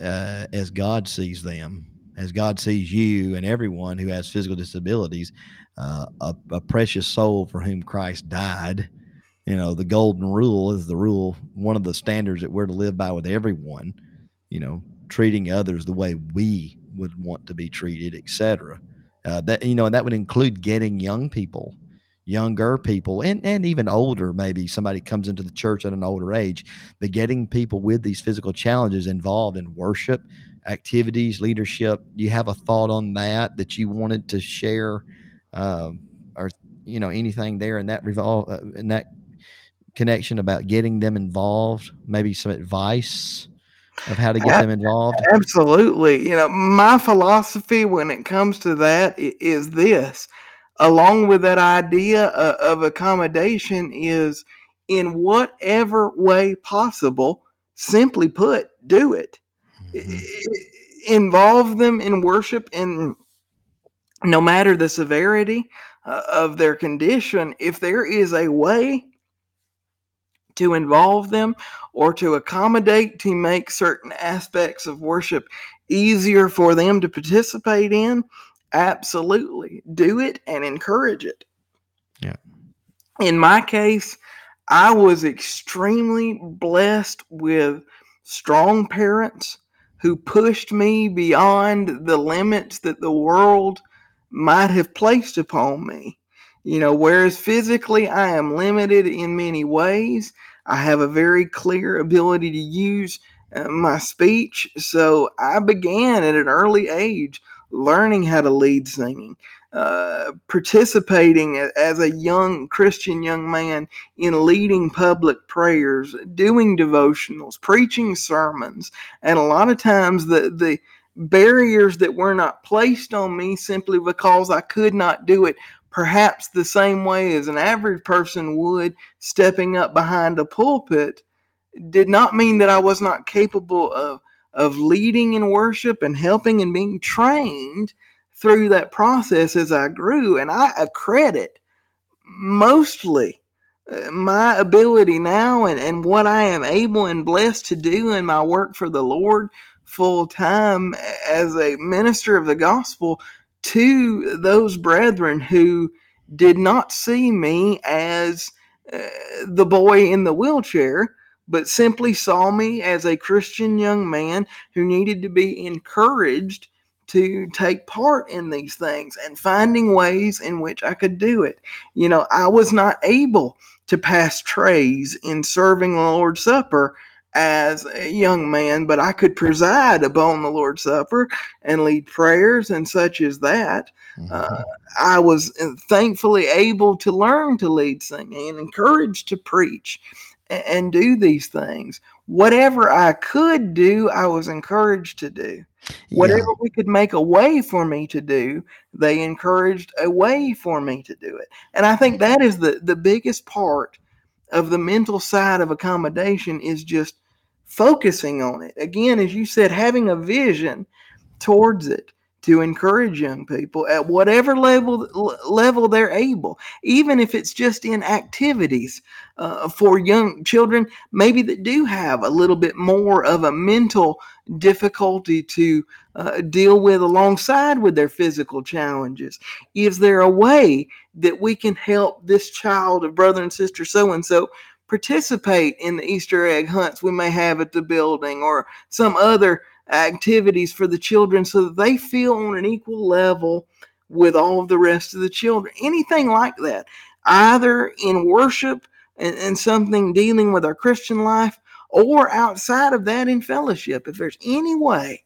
uh, as God sees them, as God sees you and everyone who has physical disabilities, uh, a, a precious soul for whom Christ died you know the golden rule is the rule one of the standards that we're to live by with everyone you know treating others the way we would want to be treated etc uh, that you know and that would include getting young people younger people and, and even older maybe somebody comes into the church at an older age but getting people with these physical challenges involved in worship activities leadership you have a thought on that that you wanted to share um, or you know anything there in that revolve uh, in that connection about getting them involved? Maybe some advice of how to get them involved? Absolutely. You know, my philosophy when it comes to that is this along with that idea of accommodation is in whatever way possible simply put do it mm-hmm. involve them in worship and no matter the severity uh, of their condition if there is a way to involve them or to accommodate to make certain aspects of worship easier for them to participate in, absolutely do it and encourage it. Yeah. In my case, I was extremely blessed with strong parents who pushed me beyond the limits that the world might have placed upon me. You know, whereas physically I am limited in many ways, I have a very clear ability to use uh, my speech. So I began at an early age learning how to lead singing, uh, participating as a young Christian young man in leading public prayers, doing devotionals, preaching sermons. And a lot of times the, the barriers that were not placed on me simply because I could not do it perhaps the same way as an average person would stepping up behind a pulpit did not mean that I was not capable of of leading in worship and helping and being trained through that process as I grew. And I accredit mostly uh, my ability now and, and what I am able and blessed to do in my work for the Lord full time as a minister of the gospel to those brethren who did not see me as uh, the boy in the wheelchair, but simply saw me as a Christian young man who needed to be encouraged to take part in these things and finding ways in which I could do it. You know, I was not able to pass trays in serving the Lord's Supper as a young man, but I could preside upon the Lord's Supper and lead prayers and such as that. Mm-hmm. Uh, I was uh, thankfully able to learn to lead singing and encouraged to preach and, and do these things. Whatever I could do, I was encouraged to do. Whatever yeah. we could make a way for me to do, they encouraged a way for me to do it. And I think that is the, the biggest part of the mental side of accommodation is just focusing on it. Again, as you said, having a vision towards it to encourage young people at whatever level level they're able, even if it's just in activities uh, for young children, maybe that do have a little bit more of a mental difficulty to uh, deal with alongside with their physical challenges. Is there a way that we can help this child of brother and sister so and so participate in the Easter egg hunts we may have at the building or some other activities for the children so that they feel on an equal level with all of the rest of the children. Anything like that. either in worship and, and something dealing with our Christian life or outside of that in fellowship. If there's any way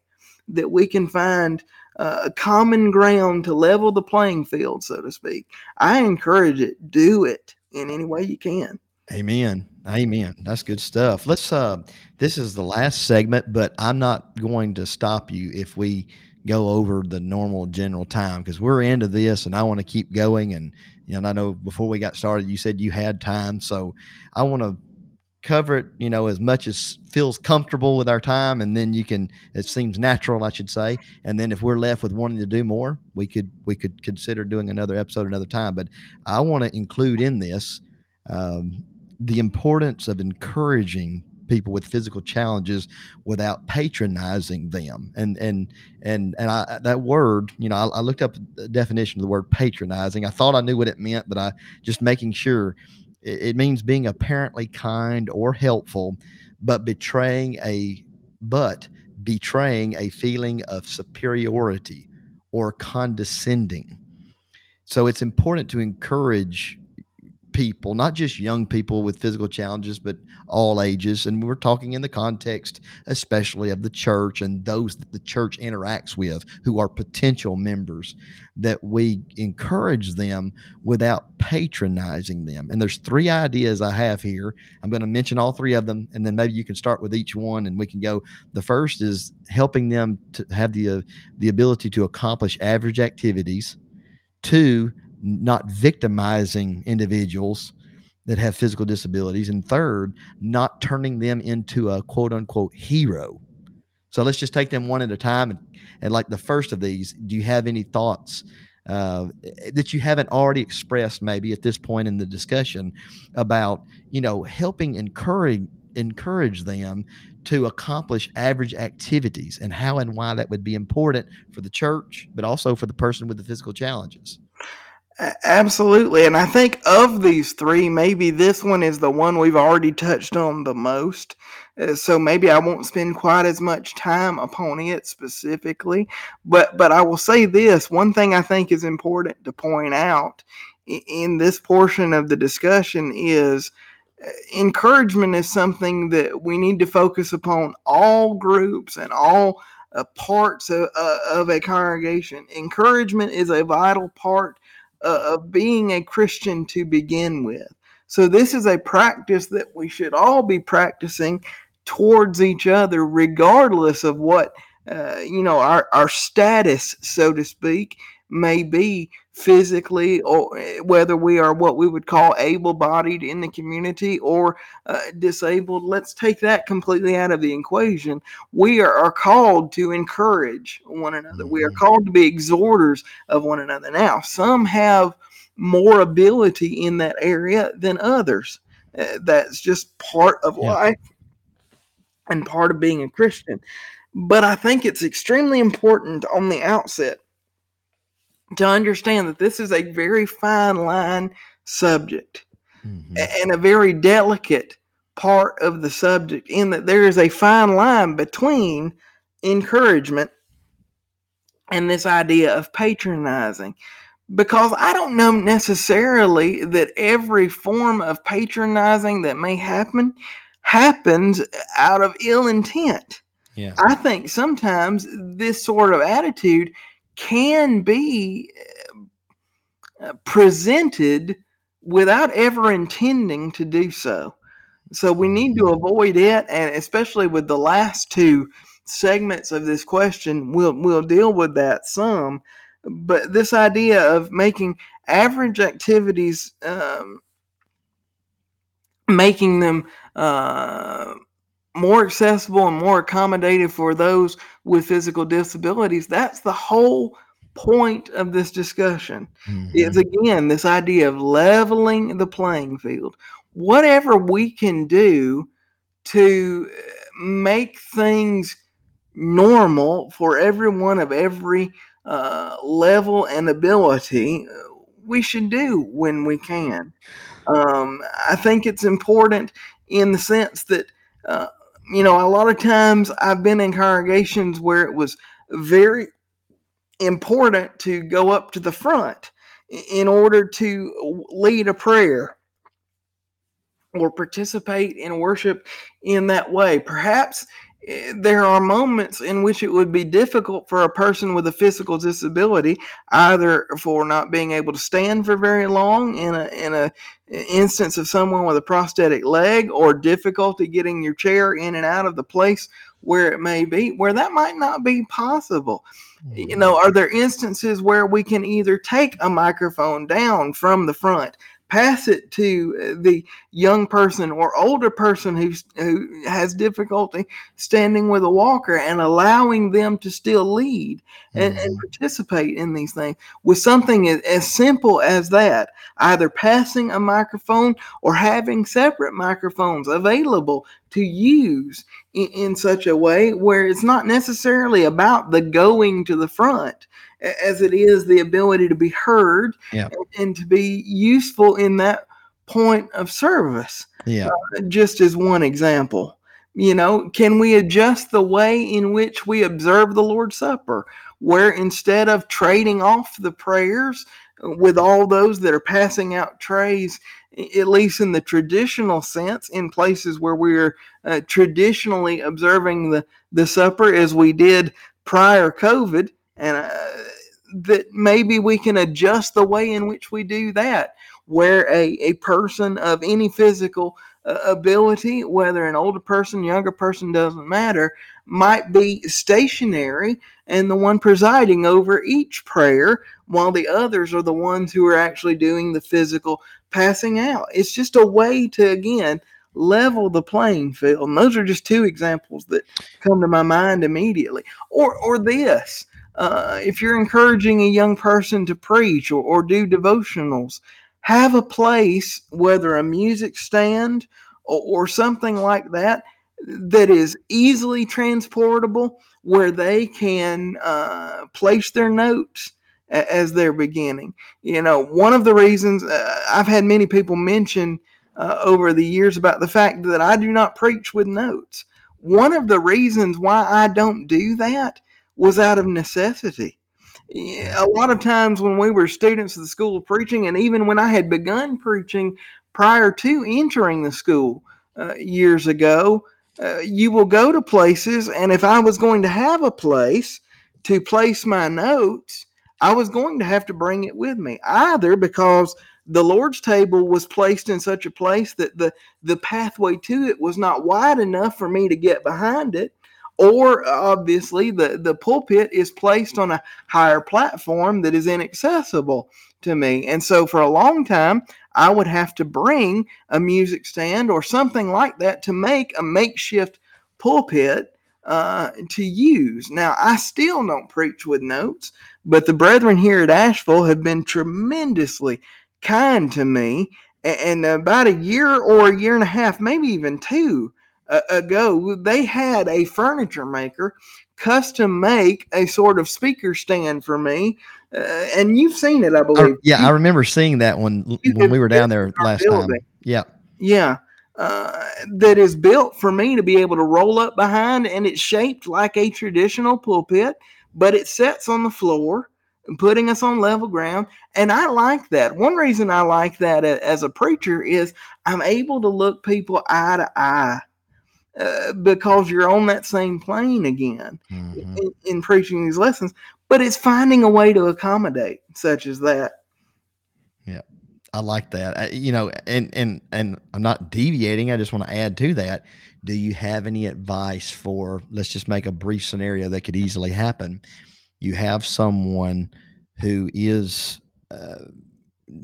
that we can find a common ground to level the playing field, so to speak, I encourage it. Do it in any way you can. Amen. Amen. That's good stuff. Let's uh this is the last segment, but I'm not going to stop you if we go over the normal general time because we're into this and I want to keep going and you know I know before we got started you said you had time so I want to cover it you know as much as feels comfortable with our time and then you can it seems natural I should say and then if we're left with wanting to do more we could we could consider doing another episode another time but I want to include in this um, the importance of encouraging people with physical challenges without patronizing them. And and and and I that word, you know, I, I, looked up the definition of the word patronizing. I thought I knew what it meant, but I just making sure it, it means being apparently kind or helpful, but betraying a but betraying a feeling of superiority or condescending. So it's important to encourage people, not just young people with physical challenges, but all ages. And we're talking in the context, especially of the church and those that the church interacts with who are potential members, that we encourage them without patronizing them. And there's three ideas I have here. I'm going to mention all three of them, and then maybe you can start with each one and we can go. The first is helping them to have the, uh, the ability to accomplish average activities. Two, not victimizing individuals that have physical disabilities. And third, not turning them into a quote unquote hero. So let's just take them one at a time. And, and like the first of these, do you have any thoughts uh, that you haven't already expressed maybe at this point in the discussion about, you know, helping encourage encourage them to accomplish average activities and how and why that would be important for the church, but also for the person with the physical challenges? Absolutely. And I think of these three, maybe this one is the one we've already touched on the most. Uh, so maybe I won't spend quite as much time upon it specifically. But but I will say this one thing I think is important to point out in this portion of the discussion is uh, encouragement is something that we need to focus upon all groups and all uh, parts of, uh, of a congregation. Encouragement is a vital part uh, of being a Christian to begin with. So, this is a practice that we should all be practicing towards each other, regardless of what, uh, you know, our, our status, so to speak, may be physically or eh, whether we are what we would call able-bodied in the community or uh, disabled let's take that completely out of the equation. We are, are called to encourage one another. We are mm-hmm. called to be exhorters of one another. Now some have more ability in that area than others. Uh, that's just part of yeah. life and part of being a christian. But i think it's extremely important on the outset to understand that this is a very fine line subject mm-hmm. and a very delicate part of the subject, in that there is a fine line between encouragement and this idea of patronizing. Because I don't know necessarily that every form of patronizing that may happen happens out of ill intent. Yeah. I think sometimes this sort of attitude can be uh, presented without ever intending to do so. So we need to avoid it, and especially with the last two segments of this question, we'll we'll deal with that some. But this idea of making average activities, um, making them uh, more accessible and more accommodative for those with physical disabilities. That's the whole point of this discussion. Mm-hmm. Is again this idea of leveling the playing field. Whatever we can do to make things normal for everyone of every uh, level and ability, we should do when we can. Um, I think it's important in the sense that uh, you know, a lot of times I've been in congregations where it was very important to go up to the front in order to lead a prayer or participate in worship in that way. Perhaps Eh, there are moments in which it would be difficult for a person with a physical disability, either for not being able to stand for very long in a in a eh, instance of someone with a prosthetic leg, or difficulty getting your chair in and out of the place where it may be, where that might not be possible. Eh, you mm-hmm. know, are there instances where we can either take a microphone down from the front pass it to uh, the young person or older person who's, who has difficulty standing with a walker and allowing them to still lead and, mm-hmm. and participate in these things with something as, as, simple as that either passing a microphone or having separate microphones available to use in, in such a way where it's not necessarily about the going to the front as it is the ability to be heard yeah. and, and, to be useful in that point of service. Yeah. Uh, just as one example. You know, can we adjust the way in which we observe the Lord's Supper, where instead of trading off the prayers with all those that are passing out trays, at least in the traditional sense, in places where we're uh, traditionally observing the, the supper as we did prior COVID, and uh, that maybe we can adjust the way in which we do that. Where a, a person of any physical uh, ability whether an older person younger person doesn't matter might be stationary and the one presiding over each prayer while the others are the ones who are actually doing the physical passing out. It's just a way to again level the playing field. And those are just two examples that come to my mind immediately. Or or this uh, if you're encouraging a young person to preach or, or do devotionals, have a place, whether a music stand or, or something like that, that is easily transportable where they can uh, place their notes as they're beginning. You know, one of the reasons uh, I've had many people mention uh, over the years about the fact that I do not preach with notes. One of the reasons why I don't do that was out of necessity. A lot of times when we were students of the school of preaching, and even when I had begun preaching prior to entering the school uh, years ago, uh, you will go to places, and if I was going to have a place to place my notes, I was going to have to bring it with me, either because the Lord's table was placed in such a place that the the pathway to it was not wide enough for me to get behind it, or obviously the, the pulpit is placed on a higher platform that is inaccessible to me. And so for a long time, I would have to bring a music stand or something like that to make a makeshift pulpit uh, to use. Now, I still don't preach with notes, but the brethren here at Ashville have been tremendously kind to me. And about a year or a year and a half, maybe even two, ago, they had a furniture maker custom make a sort of speaker stand for me. Uh, and you've seen it, I believe. yeah, I remember seeing that one when we were down there last building. time. Yeah. Yeah. Uh, that is built for me to be able to roll up behind, and it's shaped like a traditional pulpit, but it sets on the floor, putting us on level ground. And I like that. One reason I like that as a preacher is I'm able to look people eye to eye uh, because you're on that same plane again mm-hmm. in, in, preaching these lessons. But it's finding a way to accommodate such as that. Yeah, I like that. I, you know, and and and I'm not deviating. I just want to add to that. Do you have any advice for? Let's just make a brief scenario that could easily happen. You have someone who is. Uh,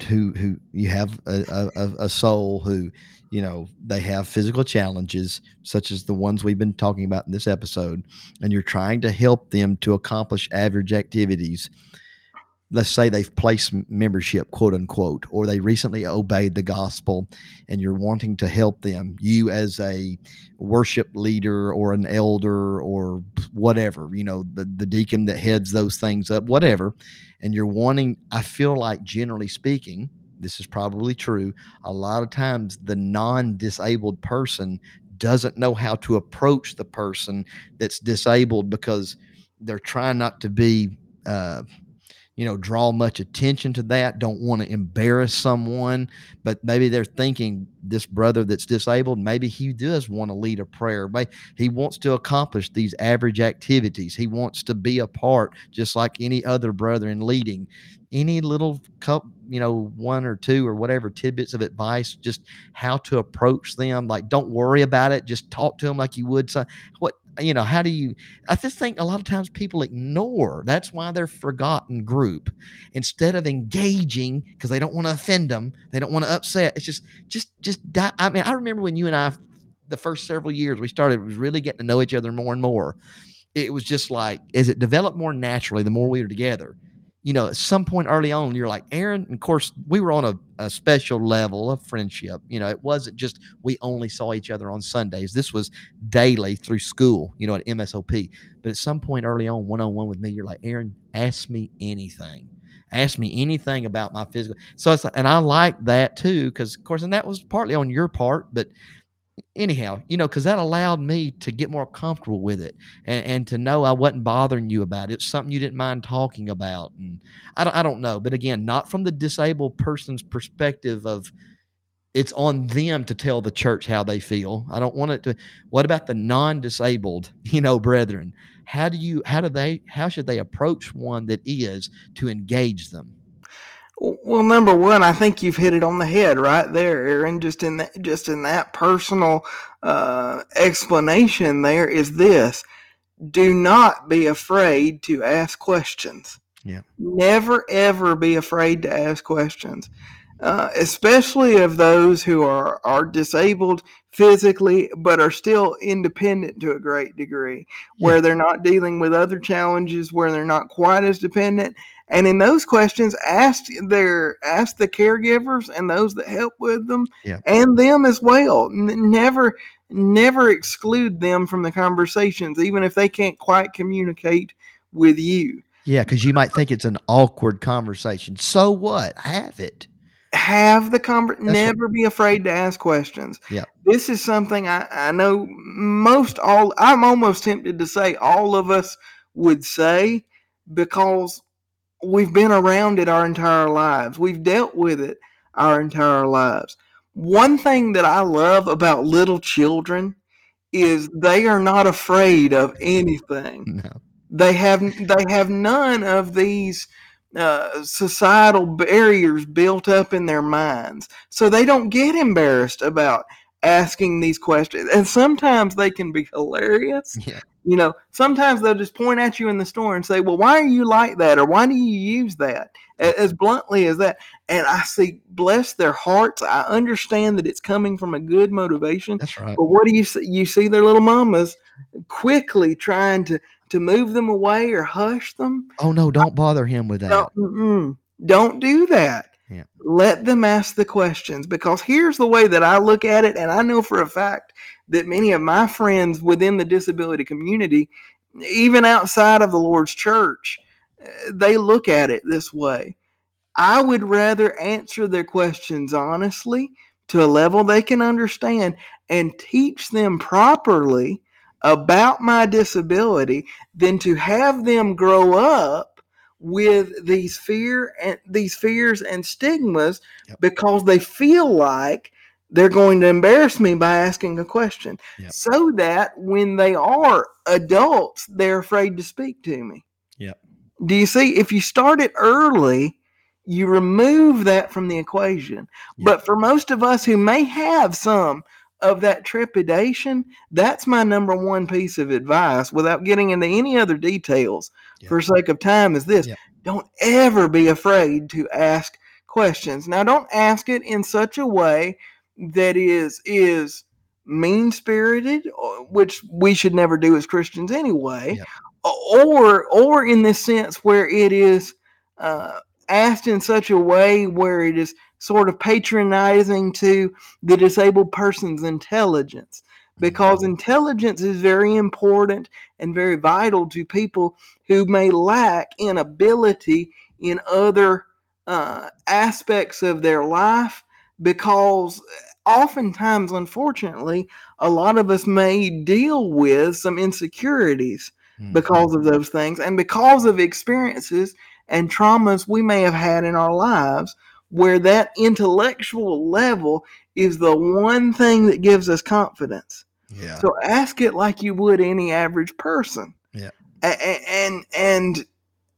who who you have a, a, a soul who you know they have physical challenges such as the ones we've been talking about in this episode and you're trying to help them to accomplish average activities. Let's say they've placed membership quote unquote or they recently obeyed the gospel and you're wanting to help them. You as a worship leader or an elder or whatever you know the, the deacon that heads those things up whatever and you're wanting i feel like generally speaking this is probably true. A lot of times, the non disabled person doesn't know how to approach the person that's disabled because they're trying not to be, uh, you know, draw much attention to that, don't want to embarrass someone, but maybe they're thinking this brother that's disabled, maybe he does want to lead a prayer. Maybe he wants to accomplish these average activities. He wants to be a part, just like any other brother in leading. Any little cup, you know, one or two or whatever tidbits of advice, just how to approach them. Like, don't worry about it. Just talk to them like you would. So, what you know, how do you? I just think a lot of times people ignore. That's why they're forgotten group. Instead of engaging because they don't want to offend them, they don't want to upset. It's just, just, just. Die. I mean, I remember when you and I, the first several years we started, was really getting to know each other more and more. It was just like as it developed more naturally, the more we were together you know, at some point early on, you're like, Aaron, of course, we were on a, a, special level of friendship. You know, it wasn't just we only saw each other on Sundays. This was daily through school, you know, at MSOP. But at some point early on, one on one with me, you're like, Aaron, ask me anything. Ask me anything about my physical. So it's, and I like that too, because of course, and that was partly on your part, but anyhow, you know, because that allowed me to get more comfortable with it and, and to know I wasn't bothering you about it. It's something you didn't mind talking about. And I don't, I don't know. But again, not from the disabled person's perspective of it's on them to tell the church how they feel. I don't want it to. What about the non disabled, you know, brethren? How do you, how do they, how should they approach one that is to engage them? Well, number one, I think you've hit it on the head right there, Aaron. Just in that, just in that personal uh, explanation, there is this: do not be afraid to ask questions. Yeah. Never ever be afraid to ask questions, uh, especially of those who are are disabled physically but are still independent to a great degree, where they're not dealing with other challenges, where they're not quite as dependent and in those questions, ask their ask the caregivers and those that help with them, yeah. and them as well. N- never never exclude them from the conversations, even if they can't quite communicate with you. Yeah, because you might think it's an awkward conversation. So what? Have it. Have the conversation. Never be afraid to ask questions. Yeah. This is something I, I know most all. I'm almost tempted to say all of us would say because we've been around it our entire lives. We've dealt with it our entire lives. One thing that I love about little children is they are not afraid of anything. No. They have they have none of these uh, societal barriers built up in their minds, so they don't get embarrassed about asking these questions. And sometimes they can be hilarious. Yeah. You know, sometimes they'll just point at you in the store and say, Well, why are you like that? Or why do you use that? As bluntly as that. And I see, bless their hearts. I understand that it's coming from a good motivation. That's right. But what do you see? You see their little mamas quickly trying to, to move them away or hush them. Oh, no, don't bother him with that. Don't, don't do that. Yeah. Let them ask the questions because here's the way that I look at it. And I know for a fact that many of my friends within the disability community, even outside of the Lord's church, eh, they look at it this way. I would rather answer their questions honestly to a level they can understand and teach them properly about my disability than to have them grow up with these fear and these fears and stigmas yep. because they feel like they're going to embarrass me by asking a question yep. so that when they are adults they're afraid to speak to me yep do you see if you start it early you remove that from the equation yep. but for most of us who may have some of that trepidation that's my number one piece of advice without getting into any other details yep. for sake of time is this don't ever be afraid to ask questions. Now don't ask it in such a way that is is mean spirited, uh, which we should never do as Christians anyway, or or in this sense where it is uh, asked in such a way where it is sort of patronizing to the disabled person's intelligence because mm-hmm. intelligence is very important and very vital to people who may lack in ability in other uh, aspects of their life because oftentimes, unfortunately, a lot of us may deal with some insecurities mm-hmm. because of those things and because of experiences and traumas we may have had in our lives where that intellectual level is the one thing that gives us confidence. Yeah. So ask it like you would any average person. Yeah. A- and and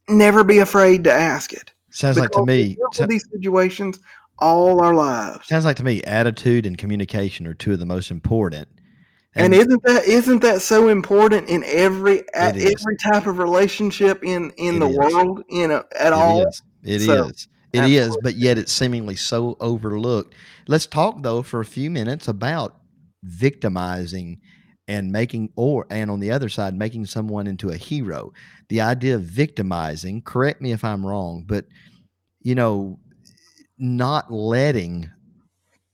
never be afraid to ask it. Sounds like to me. so- these situations all our lives. sounds like to me. Attitude and communication are two of the most important. And isn't that isn't that so important in every at every type of relationship in in It the is. world you know at It all? is. It So, is. It is, absolutely. but yet it's seemingly so overlooked. Let's talk though for a few minutes about victimizing and making or and on the other side making someone into a hero. The idea of victimizing, correct me if I'm wrong, but you know, not letting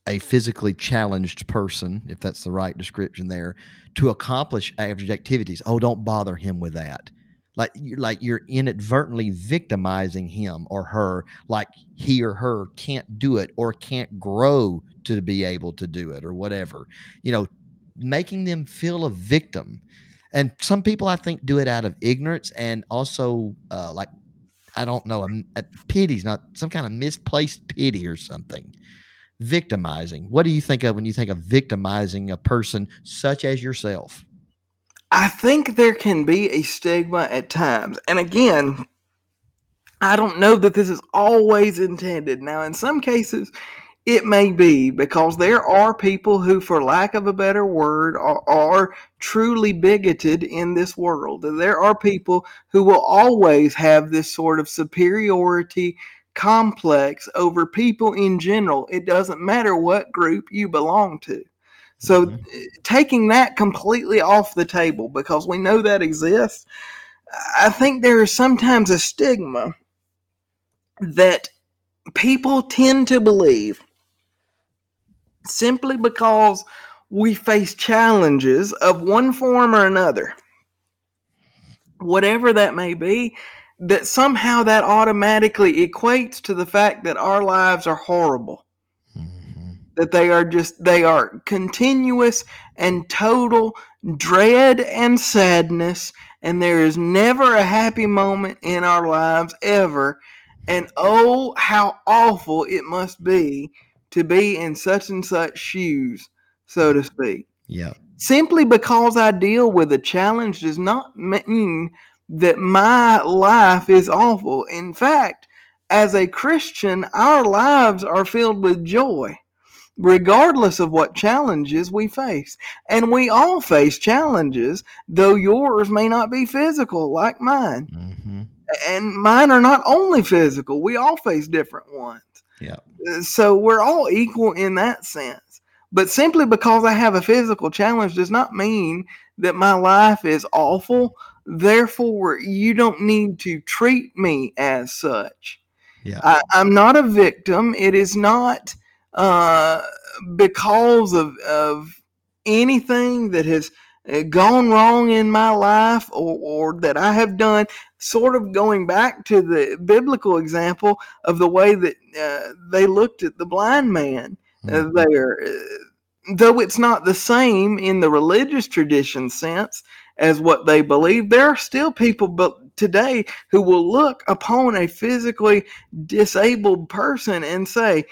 a physically challenged person, if that's the right description there, to accomplish average activities. Oh, don't bother him with that like you're like you're inadvertently victimizing him or her like he or her can't do it or can't grow to be able to do it or whatever you know making them feel a victim. And some people i think do it out of ignorance and also uh, like i don't know a, a pity's not some kind of misplaced pity or something. Victimizing. What do you think of when you think of victimizing a person such as yourself I think there can be a stigma at times. And again, I don't know that this is always intended. Now, in some cases, it may be because there are people who, for lack of a better word, are, are truly bigoted in this world. There are people who will always have this sort of superiority complex over people in general. It doesn't matter what group you belong to. So, Mhm. uh, taking that completely off the table because we know that exists, I think there is sometimes a stigma that people tend to believe simply because we face challenges of one form or another, whatever that may be, that somehow that automatically equates to the fact that our lives are horrible. That they are just they are continuous and total dread and sadness and there is never a happy moment in our lives ever. And oh how awful it must be to be in such and such shoes so to speak. Yeah. Simply because I deal with a challenge does not mean that my life is awful. In fact, as a Christian, our lives are filled with joy, regardless of what challenges we face. And we all face challenges, though yours may not be physical like mine. hmm And mine are not only physical, we all face different ones. Yeah. Uh, So we're all equal in that sense. But simply because I have a physical challenge does not mean that my life is awful. Therefore, you don't need to treat me as such. Yeah. I, I'm not a victim. It is not uh, because of, of anything that has uh, gone wrong in my life or, or that I have done, sort of going back to the biblical example of the way that uh, they looked at the blind man uh, Mhm. there. Uh, Though it's not the same in the religious tradition sense as what they believe, there are still people but today who will look upon a physically disabled person and say,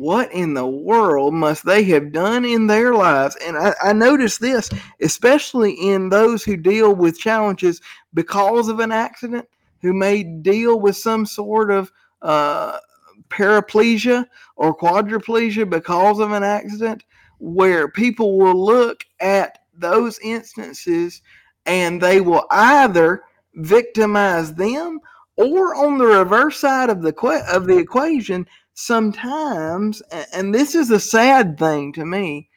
what in the world must they have done in their lives? And I, I notice this, especially in those who deal with challenges because of an accident, who may deal with some sort of uh, paraplegia or quadriplegia because of an accident, where people will look at those instances and they will either victimize them or on the reverse side of the of the equation sometimes and this is a sad thing to me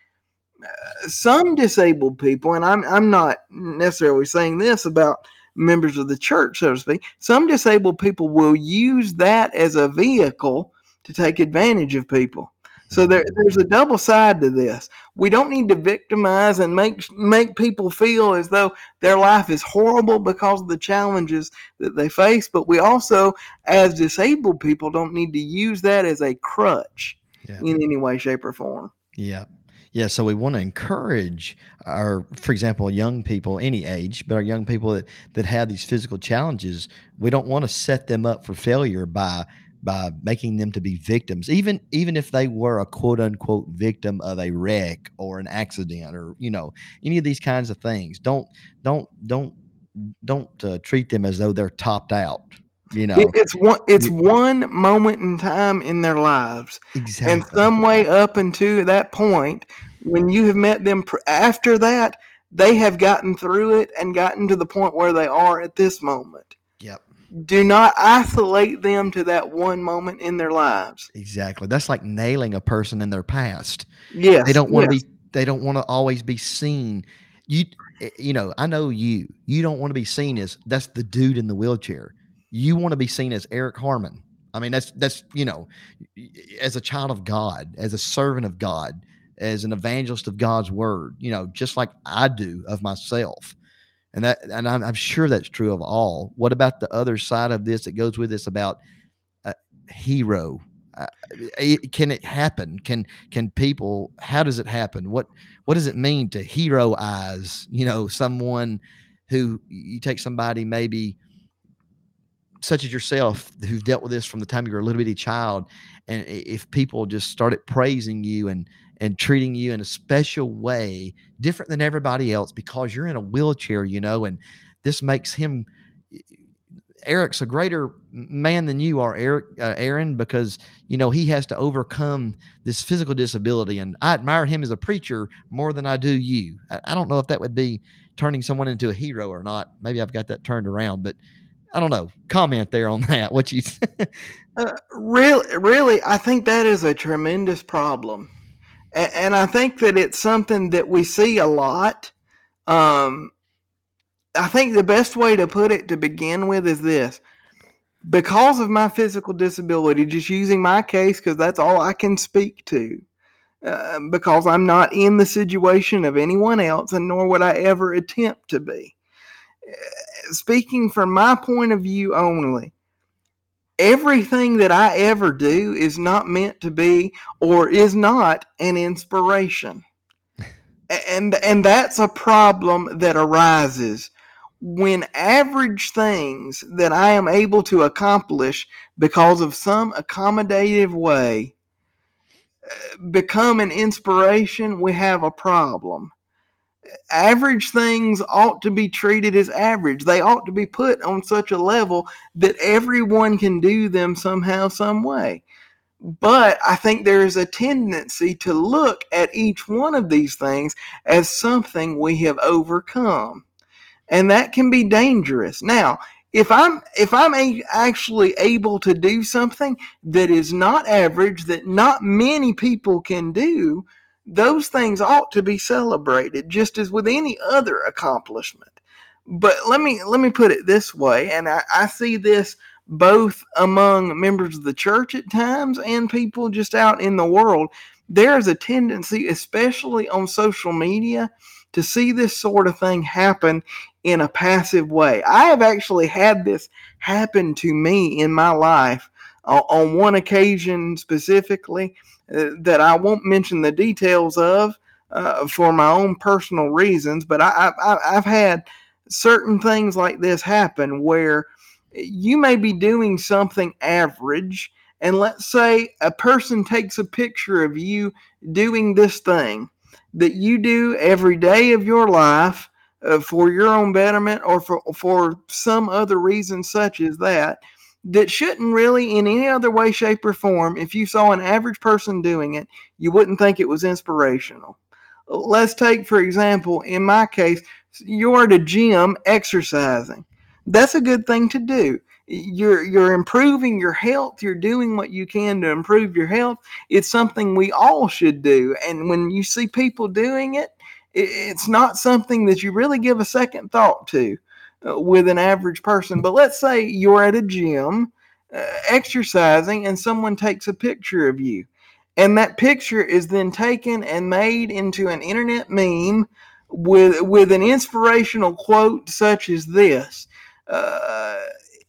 uh, some disabled people and I'm I'm not necessarily saying this about members of the church so to speak some disabled people will use that as a vehicle to take advantage of people so there, there's a double side to this. We don't need to victimize and make make people feel as though their life is horrible because of the challenges that they face. But we also, as disabled people, don't need to use that as a crutch Yeah. in any way, shape, or form. Yeah. Yeah, so we want to encourage our, for example, young people, any age, but our young people that that have these physical challenges. We don't want to set them up for failure by by making them to be victims, even even if they were a quote unquote victim of a wreck or an accident or you know any of these kinds of things. Don't don't don't don't uh, treat them as though they're topped out. You know, it's one it's one moment in time in their lives exactly. and some way up until that point when you have met them pr- after that they have gotten through it and gotten to the point where they are at this moment. Do not isolate them to that one moment in their lives Exactly. That's like nailing a person in their past. Yeah. They don't want to yes. be. They don't want to always be seen. You, eh, you know. I know you. You don't want to be seen as that's the dude in the wheelchair. You want to be seen as Erik Harman. I mean, that's that's you know, as a child of God, as a servant of God, as an evangelist of God's word. You know, just like I do of myself. And that, and I'm, I'm sure that's true of all. What about the other side of this that goes with this about a hero? Uh, it- can it happen? Can can people? How does it happen? What what does it mean to heroize? You know, someone who you take somebody maybe such as yourself who've dealt with this from the time you were a little bitty child, and if people just started praising you and and treating you in a special way, different than everybody else, because you're in a wheelchair, you know, and this makes him. Erik's a greater man than you are, Erik, uh, Aaron, because you know he has to overcome this physical disability, and I admire him as a preacher more than I do you. I, I don't know if that would be turning someone into a hero or not. Maybe I've got that turned around, but I don't know. Comment there on that. What you? Uh, really, really, I think that is a tremendous problem, and, I think that it's something that we see a lot. Um, I think the best way to put it to begin with is this: because of my physical disability, just using my case because that's all I can speak to. Uh, because I'm not in the situation of anyone else, and nor would I ever attempt to be. Uh, Speaking from my point of view only, everything that I ever do is not meant to be or is not an inspiration. And and that's a problem that arises when average things that I am able to accomplish because of some accommodative way uh, become an inspiration, we have a problem. Average things ought to be treated as average. They ought to be put on such a level that everyone can do them somehow, some way. But I think there is a tendency to look at each one of these things as something we have overcome. And that can be dangerous. Now, if I'm if I'm a, actually able to do something that is not average, that not many people can do, those things ought to be celebrated just as with any other accomplishment. But let me let me put it this way, and I, I see this both among members of the church at times and people just out in the world. There is a tendency, especially on social media, to see this sort of thing happen in a passive way. I have actually had this happen to me in my life uh, on one occasion specifically that I won't mention the details of uh, for my own personal reasons, but I, I, I've had certain things like this happen where you may be doing something average, and let's say a person takes a picture of you doing this thing that you do every day of your life uh, for your own betterment or for, for some other reason such as that that shouldn't really in any other way shape or form if you saw an average person doing it you wouldn't think it was inspirational. Let's take for example in my case you're at a gym exercising. That's a good thing to do. You're you're improving your health. You're doing what you can to improve your health. It's something we all should do. And when you see people doing it it- it's not something that you really give a second thought to with an average person but let's say you're at a gym uh, exercising and someone takes a picture of you and that picture is then taken and made into an internet meme with with an inspirational quote such as this uh,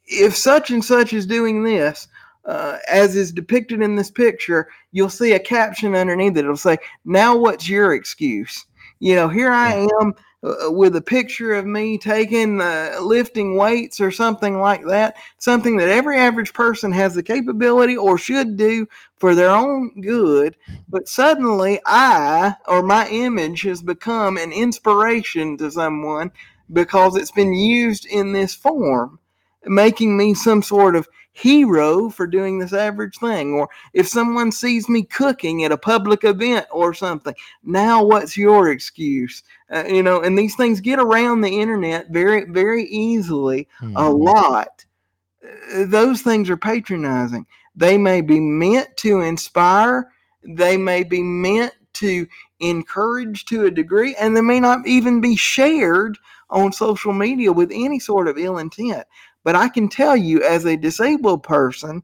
if such and such is doing this uh, as is depicted in this picture, you'll see a caption underneath it. It'll say, Now what's your excuse? You know, here I am with a picture of me taking uh, lifting weights or something like that, something that every average person has the capability or should do for their own good. But suddenly, I or my image has become an inspiration to someone because it's been used in this form, making me some sort of hero for doing this average thing. Or if someone sees me cooking at a public event or something, now what's your excuse? Uh, you know, and these things get around the internet very, very easily mm-hmm. a lot. Uh, those things are patronizing. They may be meant to inspire, they may be meant to encourage to a degree, and they may not even be shared on social media with any sort of ill intent. But I can tell you, as a disabled person,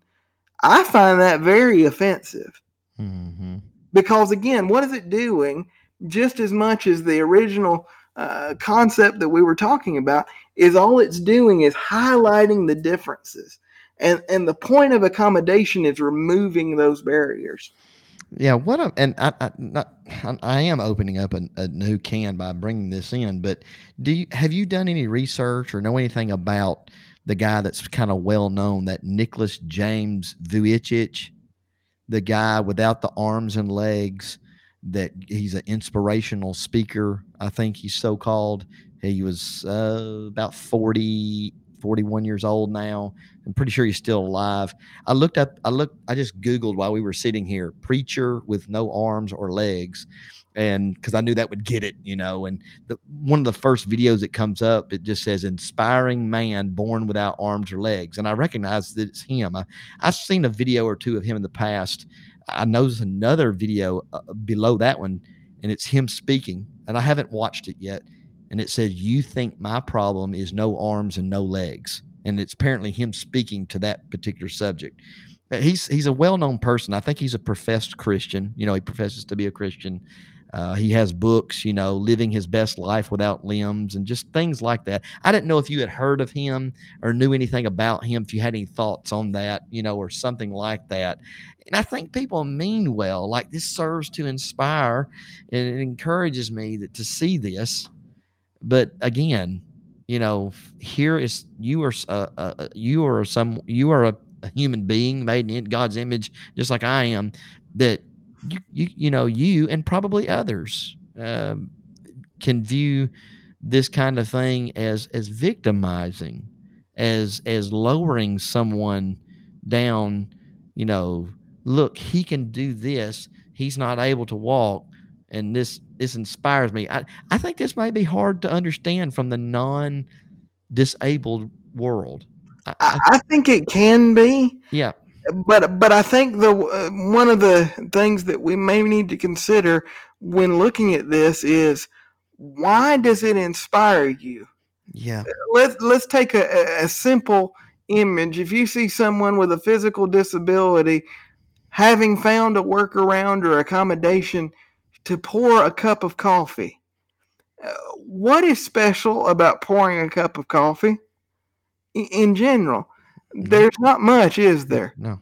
I find that very offensive. Mm-hmm. Because again, what is it doing? Just as much as the original uh, concept that we were talking about is all it's doing is highlighting the differences. And, and the point of accommodation is removing those barriers. Yeah, what a, and I, I, not, I am opening up a, a, new can by bringing this in, but do you have you done any research or know anything about the guy that's kind of well known, that Nicholas James Vujicic, the guy without the arms and legs, that he's an inspirational speaker. I think he's so called. He was uh, about 40, 41 years old now. I'm pretty sure he's still alive. I looked up, I looked, I just Googled while we were sitting here, preacher with no arms or legs and because I knew that would get it, you know. And the, one of the first videos that comes up, it just says "inspiring man born without arms or legs," and I recognize that it's him. I, I've seen a video or two of him in the past. I know there's another video uh, below that one, and it's him speaking, and I haven't watched it yet. And it says, "You think my problem is no arms and no legs," and it's apparently him speaking to that particular subject he's he's a well-known person. I think he's a professed Christian. You know, he professes to be a Christian, uh, he has books, you know, living his best life without limbs and just things like that. I didn't know if you had heard of him or knew anything about him, if you had any thoughts on that, you know, or something like that. And I think people mean well. Like this serves to inspire and it encourages me that, to see this. But again, you know, here is you are uh, uh, you are some you are a, a human being made in God's image, just like I am. That you, you, you know, you and probably others um, can view this kind of thing as as victimizing, as as lowering someone down. You know, look, he can do this. He's not able to walk, and this this inspires me. I I think this may be hard to understand from the non disabled world. I, I, I think it can be. Yeah but but I think the uh, one of the things that we may need to consider when looking at this is why does it inspire you? Yeah. Let's let's take a, a simple image. If you see someone with a physical disability having found a workaround or accommodation to pour a cup of coffee, uh, what is special about pouring a cup of coffee in, in general? Mm-hmm. There's not much, is there? No.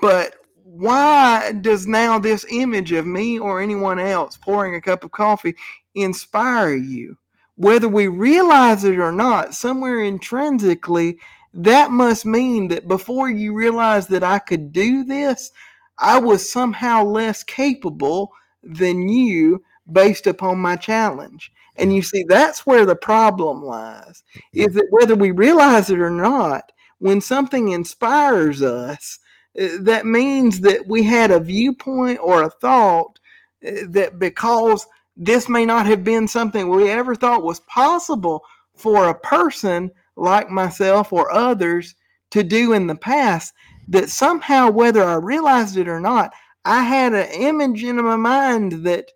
But why does now this image of me or anyone else pouring a cup of coffee inspire you? Whether we realize it or not, somewhere intrinsically, that must mean that before you realized that I could do this, I was somehow less capable than you based upon my challenge. And you see, that's where the problem lies. Is that whether we realize it or not, when something inspires us, uh, that means that we had a viewpoint or a thought uh, that because this may not have been something we ever thought was possible for a person like myself or others to do in the past, that somehow, whether I realized it or not, I had an image in my mind that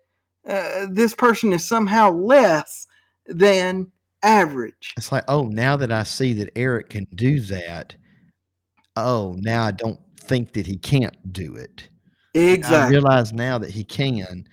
uh, this person is somehow less than average. It's like, oh, now that I see that Erik can do that, oh, now I don't think that he can't do it. Exactly. I realize now that he can.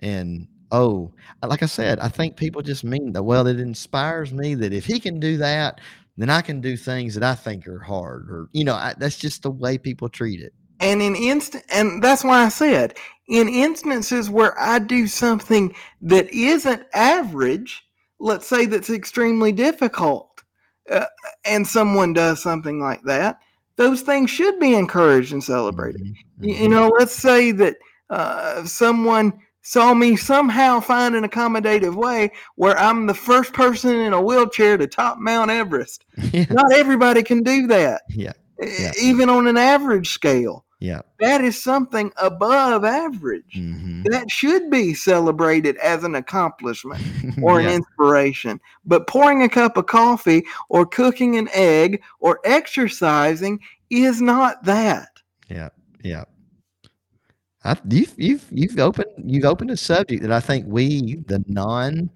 And oh, like I said, I think people just mean that, well, it inspires me that if he can do that, then I can do things that I think are hard, or you know, I, that's just the way people treat it. And in instant, and that's why I said in instances where I do something that isn't average, let's say that's extremely difficult, uh, and someone does something like that, those things should be encouraged and celebrated. Mm-hmm. You, you know, let's say that uh, someone saw me somehow find an accommodative way where I'm the first person in a wheelchair to top Mount Everest. yeah, Not everybody can do that, yeah, Yeah. even on an average scale. Yeah. That is something above average. hmm That should be celebrated as an accomplishment or an inspiration. But pouring a cup of coffee or cooking an egg or exercising is not that. Yeah, yeah. I, you've you've you've opened you've opened a subject that I think we the non,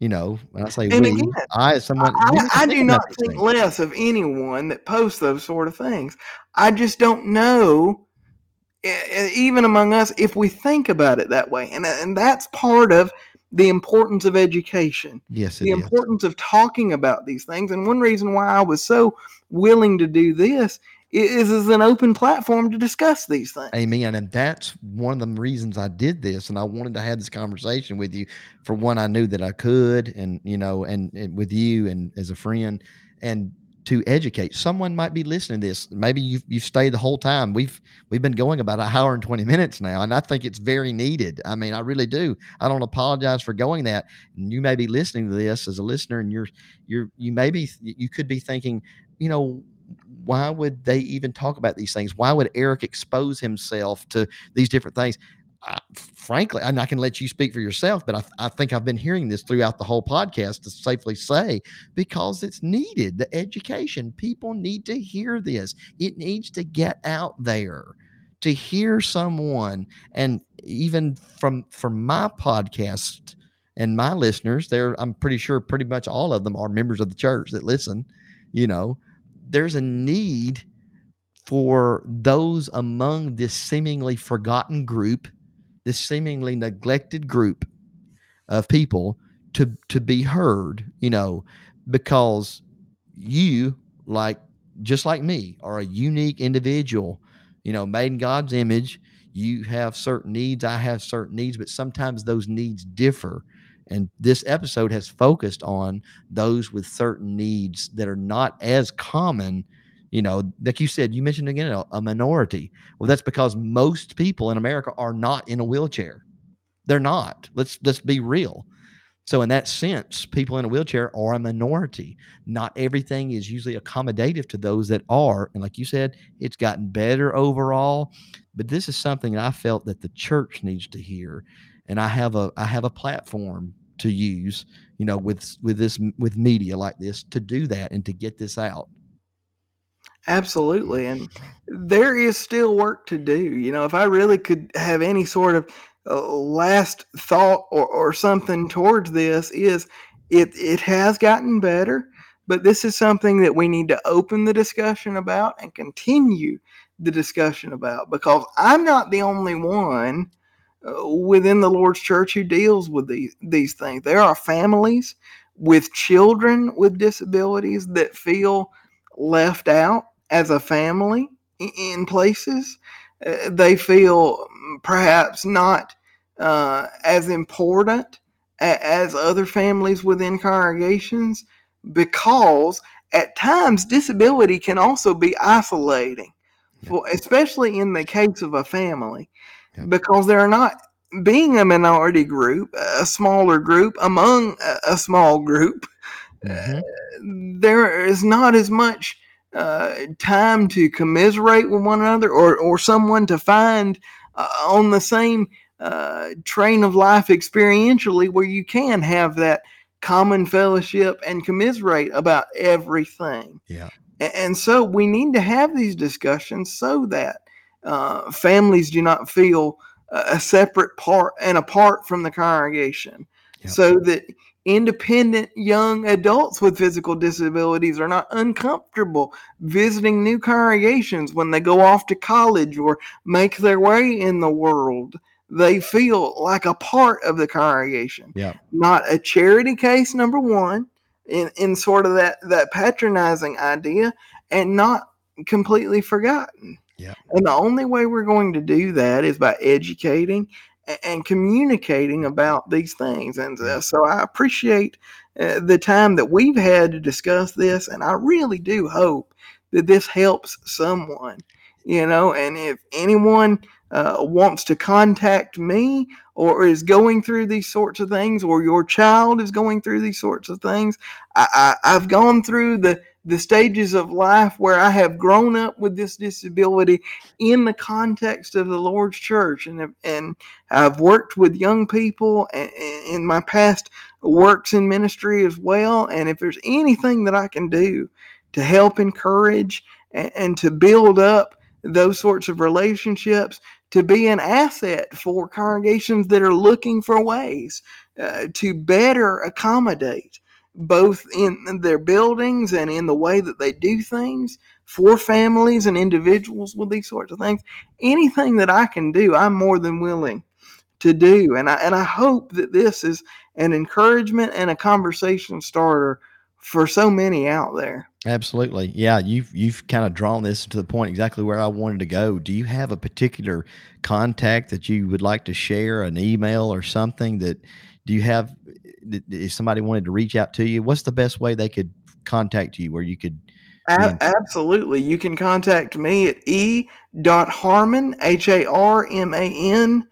you know, when I say And we, again, I as someone I, I do not think things. less of anyone that posts those sort of things. I just don't know, even among us, if we think about it that way. And, and that's part of the importance of education, Yes, it the is. importance of talking about these things. And one reason why I was so willing to do this i- is an open platform to discuss these things. Amen. And that's one of the reasons I did this. And I wanted to have this conversation with you. For one, I knew that I could, and you know, and, and with you and as a friend, and to educate. Someone might be listening to this. Maybe you've you've stayed the whole time. We've we've been going about an hour and 20 minutes now. And I think it's very needed. I mean, I really do. I don't apologize for going that. And you may be listening to this as a listener, and you're you're you may be you could be thinking, you know, why would they even talk about these things? Why would Erik expose himself to these different things? I, frankly, I can let you speak for yourself, but I, I think I've been hearing this throughout the whole podcast to safely say because it's needed. The education, people need to hear this. It needs to get out there to hear someone, and even from from my podcast and my listeners, there I'm pretty sure pretty much all of them are members of the church that listen. You know, there's a need for those among this seemingly forgotten group, this seemingly neglected group of people to to be heard, you know, because you like just like me are a unique individual, you know, made in God's image. You have certain needs, I have certain needs, but sometimes those needs differ. And this episode has focused on those with certain needs that are not as common you know like you said you mentioned again a, a minority. Well that's because most people in america are not in a wheelchair. They're not. Let's let's be real. So in that sense people in a wheelchair are a minority. Not everything is usually accommodative to those that are and like you said it's gotten better overall. But this is something i felt that the church needs to hear and i have a i have a platform to use you know with with this with media like this to do that and to get this out Absolutely. And there is still work to do. You know, if I really could have any sort of uh, last thought or, or something towards this is it it has gotten better, but this is something that we need to open the discussion about and continue the discussion about because I'm not the only one within the Lord's church who deals with these these things. There are families with children with disabilities that feel left out as a family in places. Uh, they feel perhaps not uh, as important a- as other families within congregations because at times disability can also be isolating, Yeah. for, especially in the case of a family, Yeah. because they're not being a minority group, a smaller group among a, small group Mhm. there is not as much uh, time to commiserate with one another or, or someone to find uh, on the same uh, train of life experientially where you can have that common fellowship and commiserate about everything. Yeah. And so we need to have these discussions so that uh, families do not feel a a separate part and apart from the congregation. Yep. So that independent young adults with physical disabilities are not uncomfortable visiting new congregations when they go off to college or make their way in the world. They feel like a part of the congregation, Yeah. not a charity case, number one. in, in sort of that, that patronizing idea and not completely forgotten. Yeah. And the only way we're going to do that is by educating and communicating about these things. And uh, so I appreciate uh, the time that we've had to discuss this. And I really do hope that this helps someone, you know, and if anyone uh, wants to contact me or is going through these sorts of things or your child is going through these sorts of things, I, I, I've gone through the the stages of life where I have grown up with this disability in the context of the Lord's church. And, and I've worked with young people in my past works in ministry as well. And if there's anything that I can do to help encourage and, to build up those sorts of relationships, to be an asset for congregations that are looking for ways uh, to better accommodate both in their buildings and in the way that they do things for families and individuals with these sorts of things. Anything that I can do, I'm more than willing to do. And I and I hope that this is an encouragement and a conversation starter for so many out there. Absolutely. Yeah, you've you've kind of drawn this to the point exactly where I wanted to go. Do you have a particular contact that you would like to share, an email or something that do you have if somebody wanted to reach out to you, what's the best way they could contact you where you could? A- absolutely. You can contact me at e dot harman, H A R M A N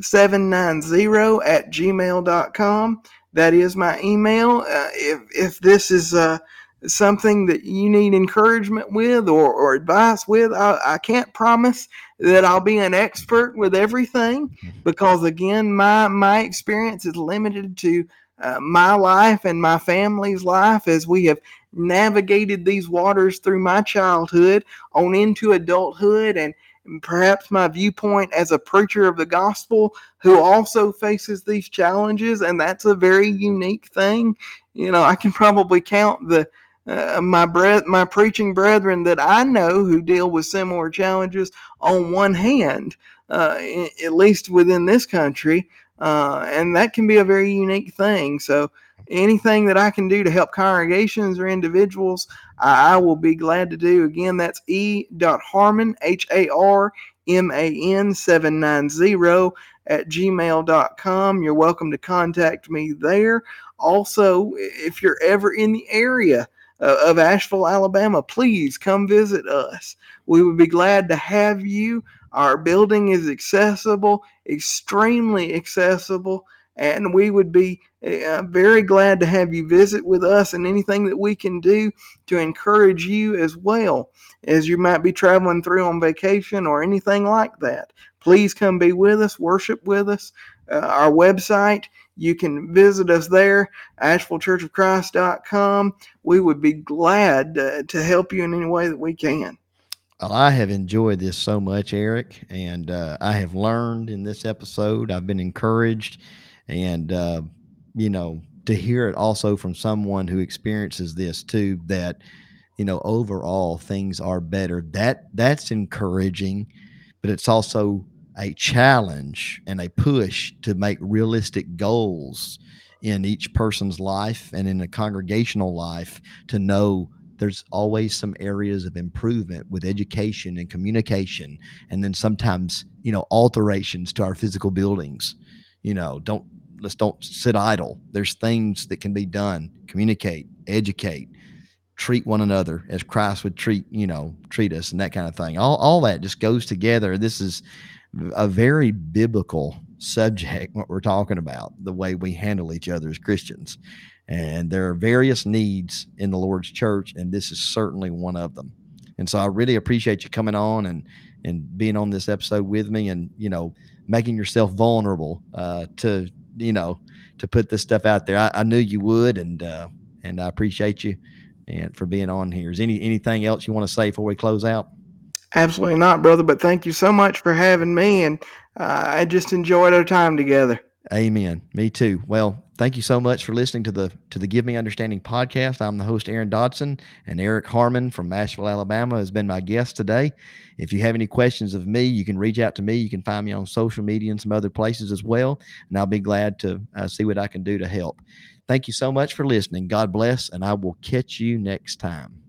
790 at gmail.com. That is my email. Uh, if, if this is uh, something that you need encouragement with or, or advice with, I, I can't promise that I'll be an expert with everything mm-hmm. because, again, my, my experience is limited to uh, my life and my family's life as we have navigated these waters through my childhood on into adulthood and perhaps my viewpoint as a preacher of the gospel who also faces these challenges. And that's a very unique thing. You know i can probably count the uh, my breath my preaching brethren that i know who deal with similar challenges on one hand uh, at least within this country uh, and that can be a very unique thing. So, anything that I can do to help congregations or individuals, I, I will be glad to do. Again, that's e. Harman, H A R M A N 790 at gmail.com. You're welcome to contact me there. Also, if you're ever in the area, uh, of Ashville, Alabama, please come visit us. We would be glad to have you. Our building is accessible, extremely accessible, and we would be uh, very glad to have you visit with us and anything that we can do to encourage you as well as you might be traveling through on vacation or anything like that. Please come be with us, worship with us. Uh, our website, you can visit us there, AshvilleChurchOfChrist.com. We would be glad uh, to help you in any way that we can. Well, I have enjoyed this so much, Erik, and uh, I have learned in this episode. I've been encouraged, and uh, you know, to hear it also from someone who experiences this too. That you know, overall things are better. That that's encouraging, but it's also a challenge and a push to make realistic goals in each person's life and in a congregational life to know there's always some areas of improvement with education and communication and then sometimes you know alterations to our physical buildings. You know don't let's don't sit idle. There's things that can be done. Communicate educate treat one another as christ would treat you know treat us and that kind of thing. All, all that just goes together. This is a very biblical subject what we're talking about the way we handle each other as christians and there are various needs in the Lord's church, and this is certainly one of them. And so I really appreciate you coming on and and being on this episode with me, and you know, making yourself vulnerable uh, to you know to put this stuff out there. I, I knew you would, and uh, and I appreciate you and for being on here. Is any anything else you want to say before we close out? Absolutely not, brother. But thank you so much for having me, and uh, I just enjoyed our time together. Amen. Me too. Well, thank you so much for listening to the to the Give Me Understanding podcast. I'm the host Aaron Dodson, and Erik Harman from Ashville, Alabama, has been my guest today. If you have any questions of me, you can reach out to me. You can find me on social media and some other places as well, and I'll be glad to uh, see what I can do to help. Thank you so much for listening. God bless, and I will catch you next time.